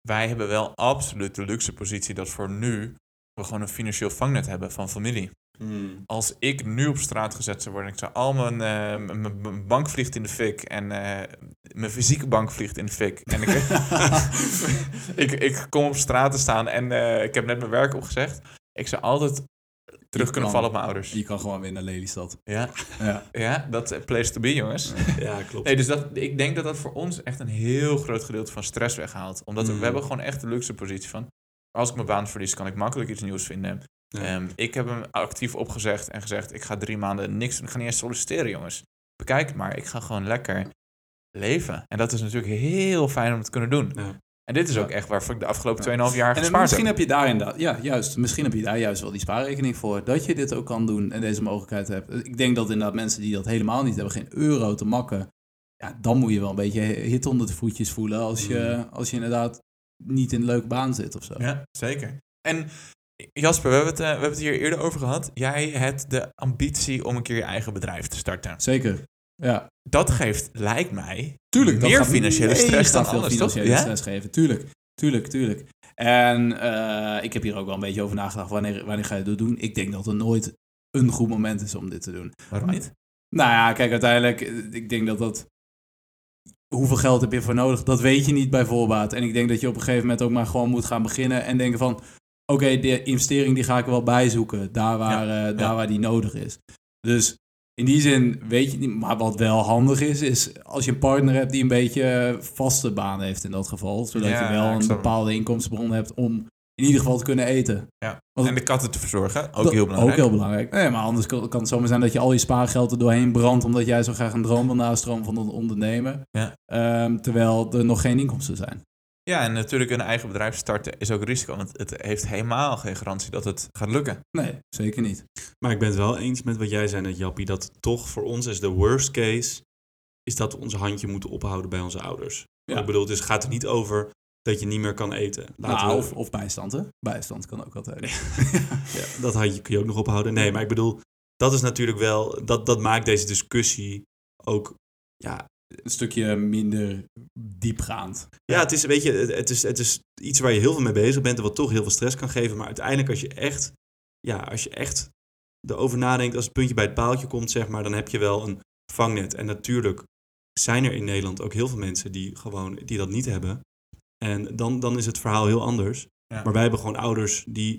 Wij hebben wel absoluut de luxe positie dat voor nu we gewoon een financieel vangnet hebben van familie. Hmm. Als ik nu op straat gezet zou worden, ik zou al mijn, eh, mijn bank vliegt in de fik en mijn fysieke bank vliegt in de fik. En ik, ik, ik kom op straat te staan en ik heb net mijn werk opgezegd. Ik zou altijd terug Je kunnen kan- vallen op mijn ouders. Je kan gewoon weer naar Lelystad. Ja, Ja. ja dat is place to be, jongens. Ja, klopt. Nee, dus dat, ik denk dat dat voor ons echt een heel groot gedeelte van stress weghaalt. Omdat we- Mm. we hebben gewoon echt de luxe positie van... Als ik mijn baan verlies, kan ik makkelijk iets nieuws vinden. Ja. Ehm, ik heb hem actief opgezegd en gezegd... ik ga drie maanden niks. Ik ga niet eens solliciteren, jongens. Bekijk het maar. Ik ga gewoon lekker leven. En dat is natuurlijk heel fijn om te kunnen doen. Ja. En dit is ook echt waarvoor ik de afgelopen Ja. 2,5 jaar En gespaard misschien heb. heb je daar inderdaad, ja, juist. Misschien heb je daar juist wel die spaarrekening voor. Dat je dit ook kan doen en deze mogelijkheid hebt. Ik denk dat inderdaad mensen die dat helemaal niet hebben, geen euro te makken. Ja, dan moet je wel een beetje hit onder de voetjes voelen als je, als je inderdaad niet in een leuke baan zit of zo. Ja, zeker. En Jasper, we hebben, het, eh, we hebben het hier eerder over gehad. Jij hebt de ambitie om een keer je eigen bedrijf te starten. Zeker. Ja, Dat geeft, lijkt mij, tuurlijk. meer financiële stress dan veel toch? financiële Ja? stress geven. Tuurlijk, tuurlijk, tuurlijk. En eh, ik heb hier ook wel een beetje over nagedacht. Wanneer, wanneer ga je dat doen? Ik denk dat er nooit een goed moment is om dit te doen. Waarom niet? Nou ja, kijk, uiteindelijk, eh, ik denk dat dat... Hoeveel geld heb je voor nodig? Dat weet je niet bij voorbaat. En ik denk dat je op een gegeven moment ook maar gewoon moet gaan beginnen en denken van... Oké, de investering die ga ik er wel bijzoeken, daar waar, eh, daar waar die nodig is. Dus in die zin weet je niet. Maar wat wel handig is, is als je een partner hebt die een beetje eh, vaste baan heeft in dat geval. Zodat Ja, je wel een bepaalde inkomstenbron hebt om in ieder geval te kunnen eten. Ja. Want- En de katten te verzorgen, ook heel belangrijk. Ook heel belangrijk. Nee, maar anders kan, kan het zomaar zijn dat je al je spaargeld er doorheen brandt... omdat jij zo graag een droom wil nastromen van een ondernemer. Ja. Ehm, terwijl er nog geen inkomsten zijn. Ja, en natuurlijk een eigen bedrijf starten is ook risico. Want het heeft helemaal geen garantie dat het gaat lukken. Nee, zeker niet. Maar ik ben het wel eens met wat jij zei net, Jappie, dat toch voor ons is de worst case, is dat we ons handje moeten ophouden bij onze ouders. Ja. Ik bedoel, dus het gaat er niet over dat je niet meer kan eten. Laten Nou, we- of, of bijstand, hè? Bijstand kan ook altijd. ja, dat handje kun je ook nog ophouden. Nee, maar ik bedoel, dat is natuurlijk wel, dat, dat maakt deze discussie ook, ja, Een stukje minder diepgaand. Ja, het is, weet je, het- is, het is iets waar je heel veel mee bezig bent en wat toch heel veel stress kan geven. Maar uiteindelijk als je echt, ja, als je echt erover nadenkt, als het puntje bij het paaltje komt, zeg maar, dan heb je wel een vangnet. En natuurlijk zijn er in Nederland ook heel veel mensen die gewoon, die dat niet hebben. En dan, dan is het verhaal heel anders. Ja. Maar wij hebben gewoon ouders die...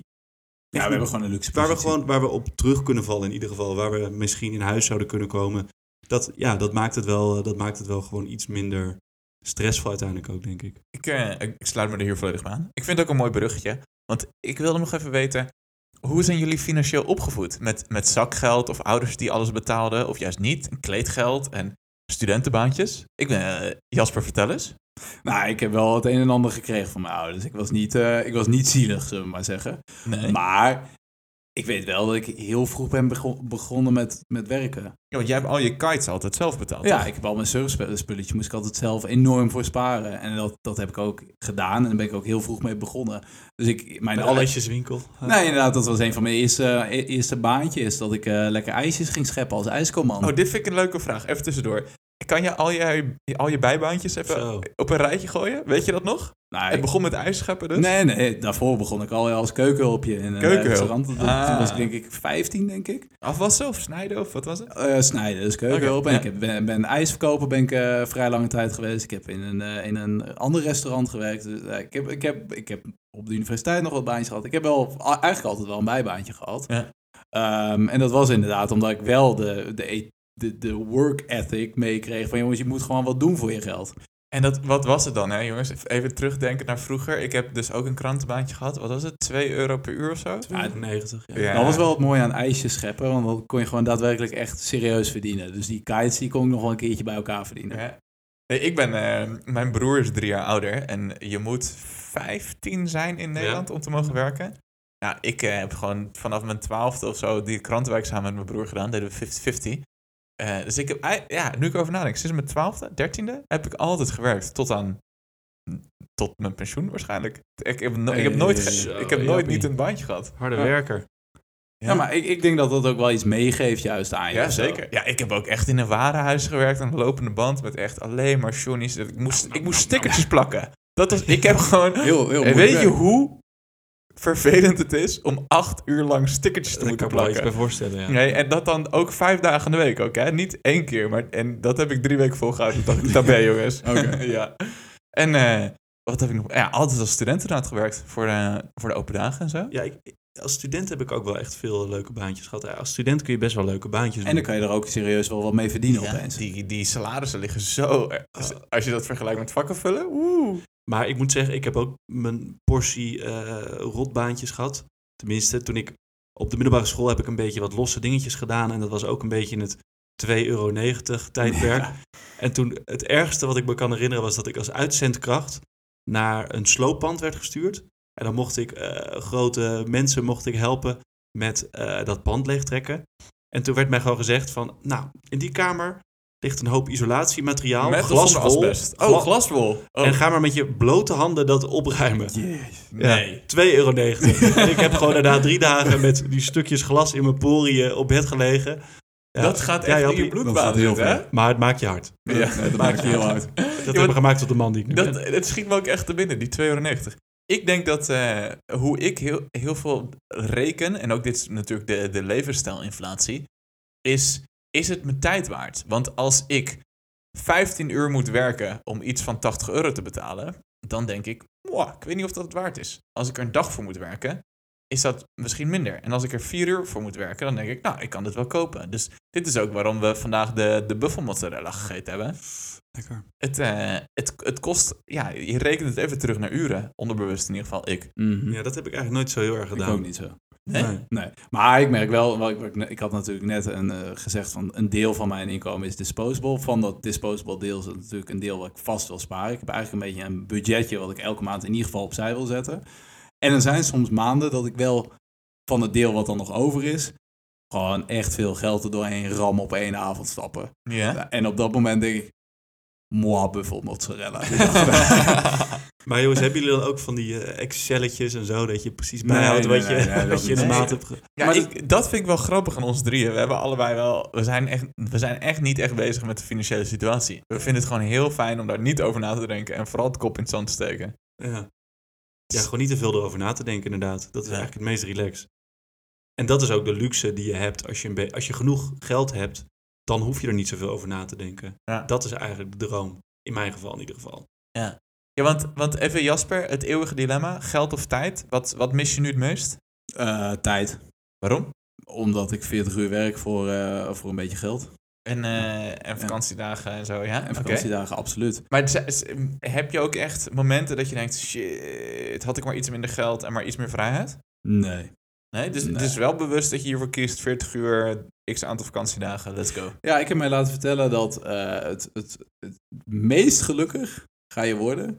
Ja, we hebben gewoon een luxe Waar we, gewoon, waar we op terug kunnen vallen in ieder geval. Waar we misschien in huis zouden kunnen komen. Dat, ja, dat, maakt het wel, dat maakt het wel gewoon iets minder stressvol uiteindelijk ook, denk ik. Ik, eh, ik sluit me er hier volledig bij aan. Ik vind het ook een mooi bruggetje. Want ik wilde nog even weten... Hoe zijn jullie financieel opgevoed? Met, met zakgeld of ouders die alles betaalden? Of juist niet? En kleedgeld en studentenbaantjes? Ik ben eh, Jasper, vertel eens. Nou, ik heb wel het een en ander gekregen van mijn ouders. Ik was niet, eh, ik was niet zielig, zullen we maar zeggen. Nee. Maar ik weet wel dat ik heel vroeg ben bego- begonnen met, met werken. Ja, want jij hebt al je kites altijd zelf betaald. Ja, toch? ik heb al mijn surfspulletjes, moest ik altijd zelf enorm voor sparen. En dat, dat heb ik ook gedaan en daar ben ik ook heel vroeg mee begonnen. Dus ik, mijn ijsjeswinkel. Nee, inderdaad, dat was een van mijn eerste, e- eerste baantjes. Dat ik eh, lekker ijsjes ging scheppen als ijskoman. Oh, dit vind ik een leuke vraag. Even tussendoor. Kan je al je, al je bijbaantjes even Zo. op een rijtje gooien? Weet je dat nog? Nou, Het begon met ijsscheppen dus? Nee, nee, daarvoor begon ik al als keukenhulpje in een Keukenhulp. restaurant. Toen Ah. was ik denk ik 15, denk ik. Afwassen of snijden of wat was het? Eh, snijden, dus keukenhulp. Oké, en ja. ik heb, ben, ben ijsverkoper ben ik eh, vrij lange tijd geweest. Ik heb in een, eh, in een ander restaurant gewerkt. Dus, eh, ik, heb, ik, heb, ik heb op de universiteit nog wat baantjes gehad. Ik heb wel eigenlijk altijd wel een bijbaantje gehad. Ja. Ehm, en dat was inderdaad omdat ik wel de, de, de, de work ethic meekreeg. Van jongens, je moet gewoon wat doen voor je geld. En dat, wat was het dan, hè, jongens? Even terugdenken naar vroeger. Ik heb dus ook een krantenbaantje gehad. Wat was het? 2 euro per uur of zo? 90. Ja. Ja. Dat was wel het mooie aan ijsjes scheppen. Want dan kon je gewoon daadwerkelijk echt serieus verdienen. Dus die kites die kon ik nog wel een keertje bij elkaar verdienen. Ja. Nee, ik ben, eh, mijn broer is drie jaar ouder en je moet 15 zijn in Nederland om te mogen werken. Nou, ik eh, heb gewoon vanaf mijn twaalfde of zo die krantenwijk samen met mijn broer gedaan, deden we 50-50. Eh, dus ik heb, ja, nu ik over nadenk, sinds mijn twaalfde, dertiende, heb ik altijd gewerkt tot aan, tot mijn pensioen waarschijnlijk. Ik heb, no- ik heb nooit, Zo, ik heb nooit niet een baantje gehad. Harde Ja. werker. Ja, maar ik, ik denk dat dat ook wel iets meegeeft juist aan je. Ja, zeker. Ja, ik heb ook echt in een warenhuis gewerkt aan de lopende band met echt alleen maar johnny's. Ik moest, ik moest stickertjes plakken. Dat was, ik heb gewoon... Heel, heel weet je hoe vervelend het is om acht uur lang stickertjes te moeten kan ik me wel iets plakken? bij voorstellen, ja. Nee, en dat dan ook vijf dagen in de week ook, hè? Niet één keer, maar en dat heb ik drie weken volgehouden. Toen dacht ik, dat ben je, jongens. Oké. ja. En eh, wat heb ik nog? Ja, altijd als student inderdaad gewerkt voor de, voor de open dagen en zo. Ja, ik, als student heb ik ook wel echt veel leuke baantjes gehad. Ja, Als student kun je best wel leuke baantjes doen. En dan kan je er ook serieus wel wat mee verdienen Ja, opeens. die, die salarissen liggen zo... Als, als je dat vergelijkt met vakken vullen, oeh. Maar ik moet zeggen, ik heb ook mijn portie eh, rotbaantjes gehad. Tenminste, toen ik op de middelbare school heb ik een beetje wat losse dingetjes gedaan. En dat was ook een beetje in het 2,90 euro tijdperk. Ja. En toen, het ergste wat ik me kan herinneren was dat ik als uitzendkracht naar een slooppand werd gestuurd. En dan mocht ik eh, grote mensen mocht ik helpen met eh, dat pand leegtrekken. En toen werd mij gewoon gezegd van, nou, in die kamer ligt een hoop isolatiemateriaal, Met glaswol. asbest. Gla- Oh, glaswol. Oh. En ga maar met je blote handen dat opruimen. Nee. 2,90 euro. en ik heb gewoon daarna drie dagen met die stukjes glas in mijn poriën op bed gelegen. Ja. Dat gaat Ja, echt in Jappie, je bloedbaan heel zitten, hè? ver. Maar het maakt je hard. Ja, dat maakt je heel hard. Dat heeft me gemaakt tot de man die ik nu Dat, ben. het schiet me ook echt te binnen, die 2,90 euro. ik denk dat eh, hoe ik heel, heel veel reken, en ook dit is natuurlijk de, de levensstijlinflatie, is, is het mijn tijd waard? Want als ik 15 uur moet werken om iets van 80 euro te betalen, dan denk ik, "Mwah, ik weet niet of dat het waard is. Als ik er een dag voor moet werken, is dat misschien minder. En als ik er vier uur voor moet werken, dan denk ik, nou, ik kan dit wel kopen. Dus dit is ook waarom we vandaag de, de buffelmozzarella gegeten hebben. Lekker. Het, eh, het, het kost, ja, je rekent het even terug naar uren. Onderbewust in ieder geval ik. Mhm. Ja, dat heb ik eigenlijk nooit zo heel erg Ik gedaan. ook niet zo. Nee? Nee. Nee, maar ik merk wel, ik, had natuurlijk net een, eh, gezegd van een deel van mijn inkomen is disposable. Van dat disposable deel is het natuurlijk een deel wat ik vast wil sparen. Ik heb eigenlijk een beetje een budgetje wat ik elke maand in ieder geval opzij wil zetten. En er zijn soms maanden dat ik wel van het deel wat dan nog over is, gewoon echt veel geld er doorheen ram op één avond stappen. Ja? En op dat moment denk ik, moi buffel mozzarella. Maar jongens, hebben jullie dan ook van die eh, Excelletjes en zo, dat je precies bijhoudt nee, wat je, nee, nee, dat wat je in de maand hebt ge- Ja, Maar ik, dat vind ik wel grappig aan ons drieën. We hebben allebei wel. We zijn, echt, we zijn echt niet echt bezig met de financiële situatie. We vinden het gewoon heel fijn om daar niet over na te denken en vooral het kop in het zand te steken. Ja. ja, gewoon niet te veel erover na te denken, inderdaad. Dat is Ja. eigenlijk het meest relax. En dat is ook de luxe die je hebt. Als je, als je genoeg geld hebt, dan hoef je er niet zoveel over na te denken. Ja. Dat is eigenlijk de droom. In mijn geval in ieder geval. Ja, want, want even Jasper, het eeuwige dilemma: geld of tijd? Wat, wat mis je nu het meest? Eh, tijd. Waarom? Omdat ik 40 uur werk voor, eh, voor een beetje geld. En, eh, en vakantiedagen en zo, ja? En vakantiedagen, absoluut. Maar heb je ook echt momenten dat je denkt: shit, had ik maar iets minder geld en maar iets meer vrijheid? Nee. Nee, dus Nee. is wel bewust dat je hiervoor kiest: 40 uur, x aantal vakantiedagen, let's go. Ja, ik heb mij laten vertellen dat eh, het, het, het meest gelukkig ga je worden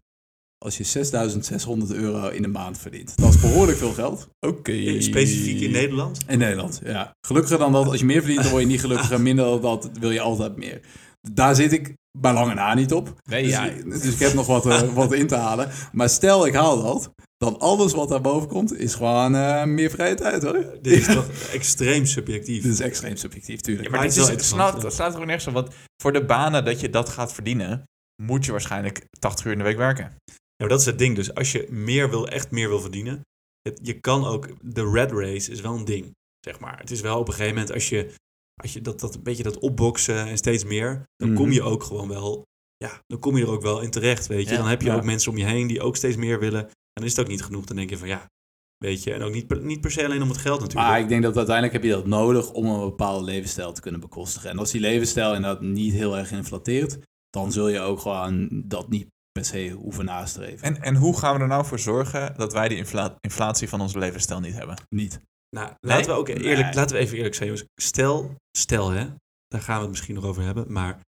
als je 6600 euro in de maand verdient. Dat is behoorlijk veel geld. Oké. Specifiek in Nederland. In Nederland, ja. Gelukkiger dan dat. Als je meer verdient, dan word je niet gelukkiger. Minder dan dat wil je altijd meer. Daar zit ik bij lange na niet op. Nee, Dus, ja. dus ik heb nog wat, eh, wat in te halen. Maar stel ik haal dat, dan alles wat daarboven komt, is gewoon eh, meer vrije tijd hoor. Dit is toch extreem subjectief. Dit is extreem subjectief, tuurlijk. Ja, maar Maar het, het is, het, slaat, het slaat gewoon nergens op. Want voor de banen dat je dat gaat verdienen, moet je waarschijnlijk 80 uur in de week werken. Ja, maar dat is het ding. Dus als je meer wil, echt meer wil verdienen, het, je kan ook, de red race is wel een ding, zeg maar. Het is wel op een gegeven moment, als je, als je dat, dat een beetje dat opboksen en steeds meer, dan Mhm. kom je ook gewoon wel, ja, dan kom je er ook wel in terecht, weet je. Ja, dan heb je ja. ook mensen om je heen die ook steeds meer willen. En dan is het ook niet genoeg. Dan denk je van, ja, weet je. En ook niet, per- niet per se alleen om het geld natuurlijk. Maar ik denk dat uiteindelijk heb je dat nodig om een bepaalde levensstijl te kunnen bekostigen. En als die levensstijl inderdaad niet heel erg inflateert, dan zul je ook gewoon dat niet per se hoeven nastreven. En, en hoe gaan we er nou voor zorgen dat wij die infla- inflatie van onze levensstijl niet hebben? niet. Nou, laten we ook eerlijk, Nee. laten we even eerlijk zijn, jongens. Stel, stel hè, daar gaan we het misschien nog over hebben. Maar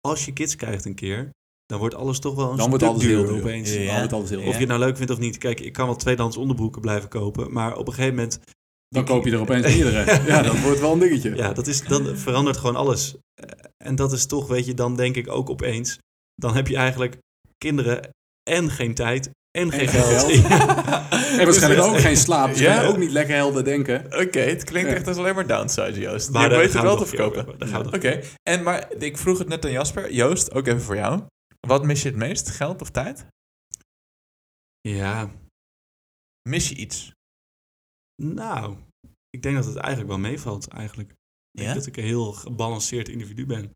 als je kids krijgt een keer, dan wordt alles toch wel een Dan wordt stuk duurder duur. opeens. Ja. Dan wordt alles heel Of je het nou leuk vindt of niet. Kijk, ik kan wel tweedehands onderbroeken blijven kopen. Maar op een gegeven moment, Dan koop je er opeens meerdere. Ja, dat wordt wel een dingetje. ja, dat is, dan verandert gewoon alles. Eh, En dat is toch, weet je, dan denk ik ook opeens. Dan heb je eigenlijk kinderen en geen tijd en geen geld. geld. Ja. En waarschijnlijk ook geen slaap. Dus Ja. kan je ook niet lekker helder denken. Oké, het klinkt Ja. echt als alleen maar downside, Joost. Maar je weet het gaan wel we te verkopen. over hebben. Daar gaan we Oké, en maar ik vroeg het net aan Jasper. Joost, ook even voor jou. Wat mis je het meest? Geld of tijd? Ja, Mis je iets? nou, ik denk dat het eigenlijk wel meevalt, eigenlijk. Ik denk Ja? dat ik een heel gebalanceerd individu ben.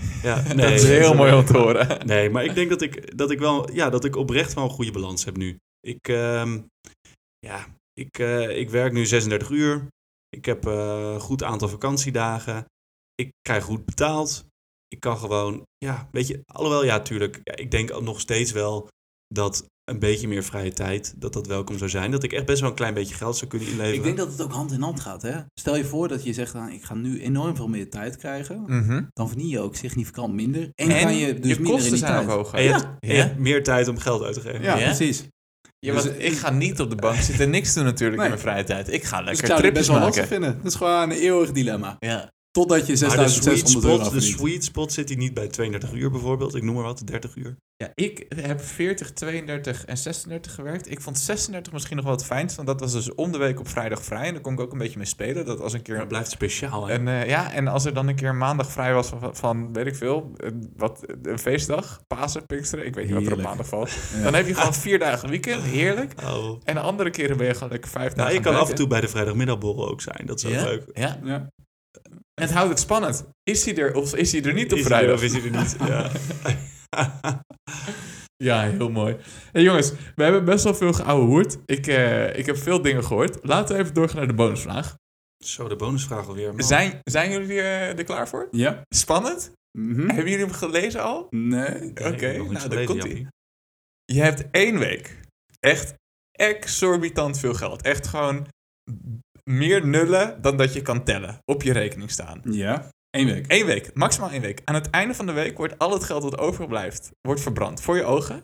Ja, dat is heel mooi om te horen. Nee, maar ik denk dat ik, dat ik wel, ja, dat ik oprecht wel een goede balans heb nu. Ik, ehm, ja, ik, eh, ik werk nu 36 uur. Ik heb eh, een goed aantal vakantiedagen. Ik krijg goed betaald. Ik kan gewoon, ja, weet je, alhoewel, ja, tuurlijk. Ja, ik denk nog steeds wel dat een beetje meer vrije tijd, dat dat welkom zou zijn. Dat ik echt best wel een klein beetje geld zou kunnen inleveren. Ik denk dat het ook hand in hand gaat. Hè? Stel je voor dat je zegt, nou, ik ga nu enorm veel meer tijd krijgen. Mhm. Dan verdien je ook significant minder. En, En kan je dus minder in die zijn tijd. ook hoger. En je, Ja. hebt, je hebt meer tijd om geld uit te geven. Ja, Ja? precies. Ja, want Dus, ik ga niet op de bank zitten en niks doen natuurlijk Nee. in mijn vrije tijd. Ik ga Dus ik lekker zou het tripjes best wel maken. vinden. Dat is gewoon een eeuwig dilemma. Ja. Totdat je Maar de sweet 6600 euro spot, de sweet spot zit hij niet bij 32 uur bijvoorbeeld. Ik noem maar wat, 30 uur. Ja, ik heb 40, 32 en 36 gewerkt. Ik vond 36 misschien nog wel het fijnst, want dat was dus om de week op vrijdag vrij. En daar kon ik ook een beetje mee spelen. Dat als een keer... Dat blijft speciaal. Hè? En, eh, ja, en als er dan een keer maandag vrij was van, van weet ik veel, een- wat, een feestdag, Pasen, Pinksteren, ik weet niet wat er op maandag valt. Ja. Dan heb je gewoon vier dagen weekend, heerlijk. Oh. En de andere keren ben je gewoon lekker vijf dagen Nou, aan kan af en toe bij de vrijdagmiddagborrel ook zijn. Dat is ook ja? leuk. Ja, Ja. Het houdt het spannend. Is hij er of is hij er niet op Is hij er vrijdag? of is hij er niet? Ja. Ja, heel mooi. Hey jongens, we hebben best wel veel geouwehoerd. Ik, eh, ik heb veel dingen gehoord. Laten we even doorgaan naar de bonusvraag. Zo, de bonusvraag alweer. man. Zijn, zijn jullie eh, er klaar voor? Ja. Spannend? Mhm. Hebben jullie hem gelezen al? Nee. Nee, Oké, nou, dan komt-ie. Jappie. Je hebt één week echt exorbitant veel geld. Echt gewoon meer nullen dan dat je kan tellen op je rekening staan. Ja. Eén week. Eén week, maximaal één week. Aan het einde van de week wordt al het geld dat overblijft, wordt verbrand voor je ogen.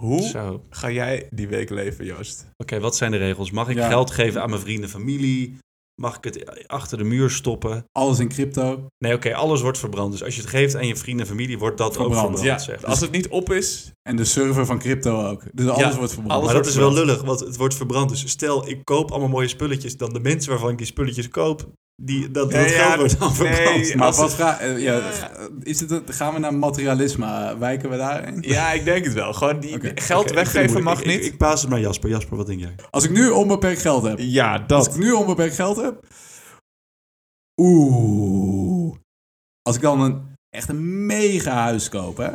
Hoe Zo. Oké, ga jij die week leven, Joost? wat zijn de regels? Mag ik Ja. geld geven aan mijn vrienden, familie? Mag ik het achter de muur stoppen? Alles in crypto. Nee, oké, alles wordt verbrand. Dus als je het geeft aan je vrienden en familie, wordt dat Verbrand, ook verbrand. Ja, zeg. als het niet op is, En de server van crypto ook. Dus alles Ja, wordt verbrand. alles maar dat is wel lullig, want het wordt verbrand. Dus stel, ik koop allemaal mooie spulletjes. Dan de mensen waarvan ik die spulletjes koop, die, dat, Nee, dat ja, geld wordt dan nee, verbrand. Maar als wat eh, ja, Ja. Is het, gaan we naar materialisme? Wijken we daarin? ja, ik denk het wel. Gewoon die geld weggeven mag Ik- niet. Ik, ik paas het naar Jasper. Jasper, wat denk jij? Als ik nu onbeperkt geld heb. ja, Als dat. ik nu onbeperkt geld heb. Oeh. Als ik dan een echt een mega huis koop, hè.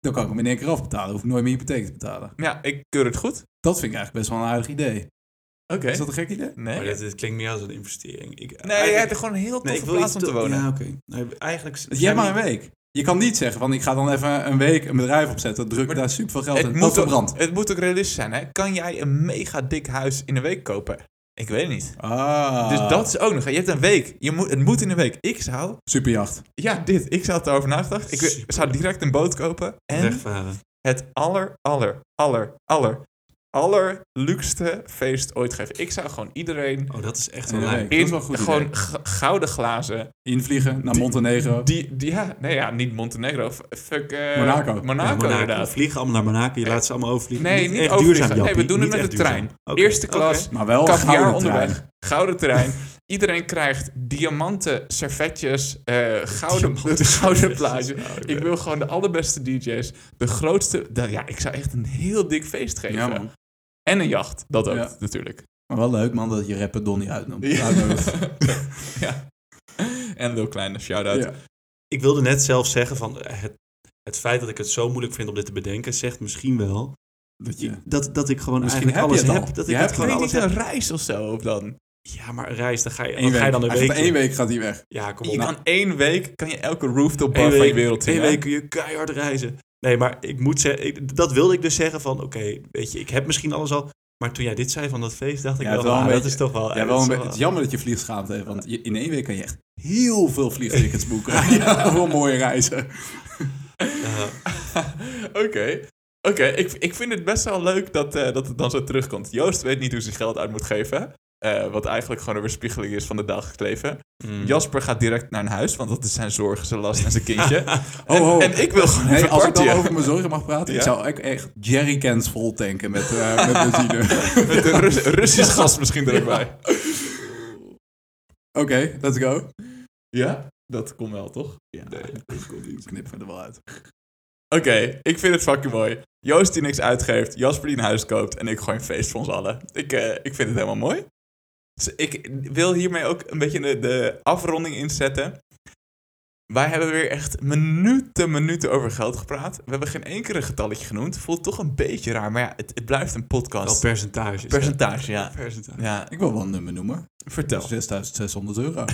Dan kan ik hem in één keer afbetalen. hoef ik nooit meer hypotheek te betalen. Ja, ik keur het goed. Dat vind ik eigenlijk best wel een aardig idee. Oké. Is dat een gek idee? Nee. Maar dit, dit klinkt meer als een investering. Ik, Nee, je hebt er gewoon een heel toffe nee, ik wil plaats om te wonen. Ja, oké. Nee, eigenlijk... Je hebt maar een week. Je kan niet zeggen van ik ga dan even een week een bedrijf opzetten. Druk Maar daar super veel geld Het in. moet, Dat verbrandt. het moet ook realistisch zijn, hè? Kan jij een mega dik huis in een week kopen? Ik weet het niet. Ah. Dus dat is ook nog. Je hebt een week. Je moet, het moet in een week. Ik zou... Superjacht. Ja, dit. Ik zou het erover nagedacht. Ik Super. zou direct een boot kopen. En Wegvaren. het aller, aller, aller, aller, allerluxste feest ooit geven. Ik zou gewoon iedereen Oh, dat is echt wel een leuk. Dat is wel goed gewoon idee. gouden glazen. Invliegen naar Montenegro. Die, die, ja, nee, ja, niet Montenegro. Fuck, eh, Monaco. Monaco, Ja, Monaco. inderdaad. Vliegen allemaal naar Monaco. Je laat ze allemaal overvliegen. Nee, niet echt overvliegen. duurzaam, Nee, we doen het Niet met de trein. Eerste klas. maar wel gouden onderweg. trein. Gouden terrein. Iedereen krijgt diamanten, servetjes, eh, gouden, Diamanten gouden. Ik wil gewoon de allerbeste DJ's. De grootste. de- ja, ik zou echt een heel dik feest geven. Ja, man. En een jacht. Dat ook, Ja. natuurlijk. Maar wel leuk, man, dat je rapper Donnie uitnoemt. Ja. Uitnodigt. ja. En Lil Kleine, shout-out. Ja. Ik wilde net zelf zeggen van eh, het, het feit dat ik het zo moeilijk vind om dit te bedenken, zegt misschien wel Dat je... dat, dat ik gewoon Misschien eigenlijk heb je alles heb. Dat Je ik hebt het gewoon alles niet heb. een reis of zo of dan? Ja, maar een reis, dan ga je, Eén dan, ga je dan een week. gaat één week gaat hij weg. Ja, kom op. Je nou, kan één week kan je elke rooftop bar van je week, wereld zien. één hè? week kun je keihard reizen. Nee, maar ik moet zeggen, ik- dat wilde ik dus zeggen van, oké, weet je, ik heb misschien alles al. Maar toen jij dit zei van dat feest, dacht ik Ja, wel, ah, dat is toch wel... Ja, wel een beetje, het is jammer dat je vliegschaamte heeft, want je- in één week kan je echt heel veel vliegtickets boeken. ja, voor mooie reizen. Oké. Oké, ik, ik vind het best wel leuk dat, eh, dat het dan zo terugkomt. Joost weet niet hoe ze geld uit moet geven. Eh, wat eigenlijk gewoon een weerspiegeling is van het dagelijks leven. Mm. Jasper gaat direct naar een huis, want dat is zijn zorg, zijn last en zijn kindje. Ho, en, ho. en ik wil gewoon Nee, als ik dan over mijn zorgen mag praten, Ja? ik zou echt- jerrycans vol tanken met, eh, met benzine. Met een Rus- Russisch gas misschien er ook bij. Oké, let's go. Ja? Dat komt wel, toch? Ja, knip me er wel uit. Oké, ik vind het fucking mooi. Joost die niks uitgeeft, Jasper die een huis koopt en ik gooi een feest voor ons allen. Ik, eh, ik vind het helemaal mooi. Dus ik wil hiermee ook een beetje de, de afronding inzetten. Wij hebben weer echt minuten, minuten over geld gepraat. We hebben geen enkele getalletje genoemd. Voelt toch een beetje raar, maar ja, het, het blijft een Wel podcast. percentages. Percentage, ja. Percentage. Ja, Ik wil wel een nummer noemen. vertel. 6600 euro.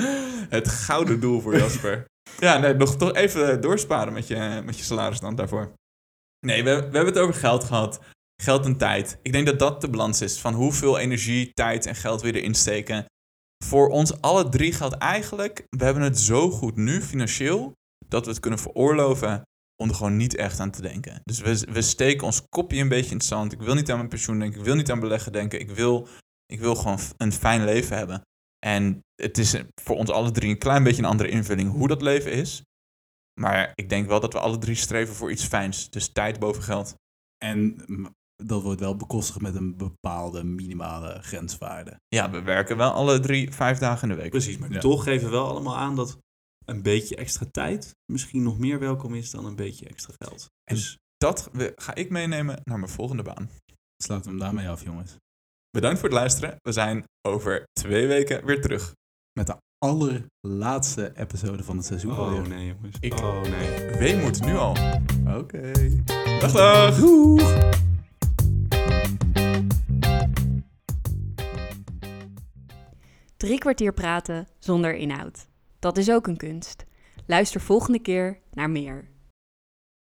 het gouden doel voor Jasper. Ja, nee, nog toch even doorsparen met je, met je salaris dan daarvoor. Nee, we, we hebben het over geld gehad. Geld en tijd. Ik denk dat dat de balans is van hoeveel energie, tijd en geld we erin steken. Voor ons alle drie geldt eigenlijk, we hebben het zo goed nu financieel, dat we het kunnen veroorloven om er gewoon niet echt aan te denken. Dus we, we steken ons kopje een beetje in het zand. Ik wil niet aan mijn pensioen denken, ik wil niet aan beleggen denken. Ik wil, ik wil gewoon een fijn leven hebben. En het is voor ons alle drie een klein beetje een andere invulling hoe dat leven is. Maar ik denk wel dat we alle drie streven voor iets fijns. Dus tijd boven geld. En dat wordt wel bekostigd met een bepaalde minimale grenswaarde. Ja, we werken wel alle drie vijf dagen in de week. Precies, maar Ja. toch geven we wel allemaal aan dat een beetje extra tijd misschien nog meer welkom is dan een beetje extra geld. En- Dus Dat ga ik meenemen naar mijn volgende baan. Sluit hem daarmee af, jongens. Bedankt voor het luisteren. We zijn over twee weken weer terug. Met de allerlaatste episode van het seizoen. oh alweer. nee jongens. Ik- Oh nee. Weemoed nu al. Oké. Dag dag. Doeg! Drie kwartier praten zonder inhoud. Dat is ook een kunst. Luister volgende keer naar meer.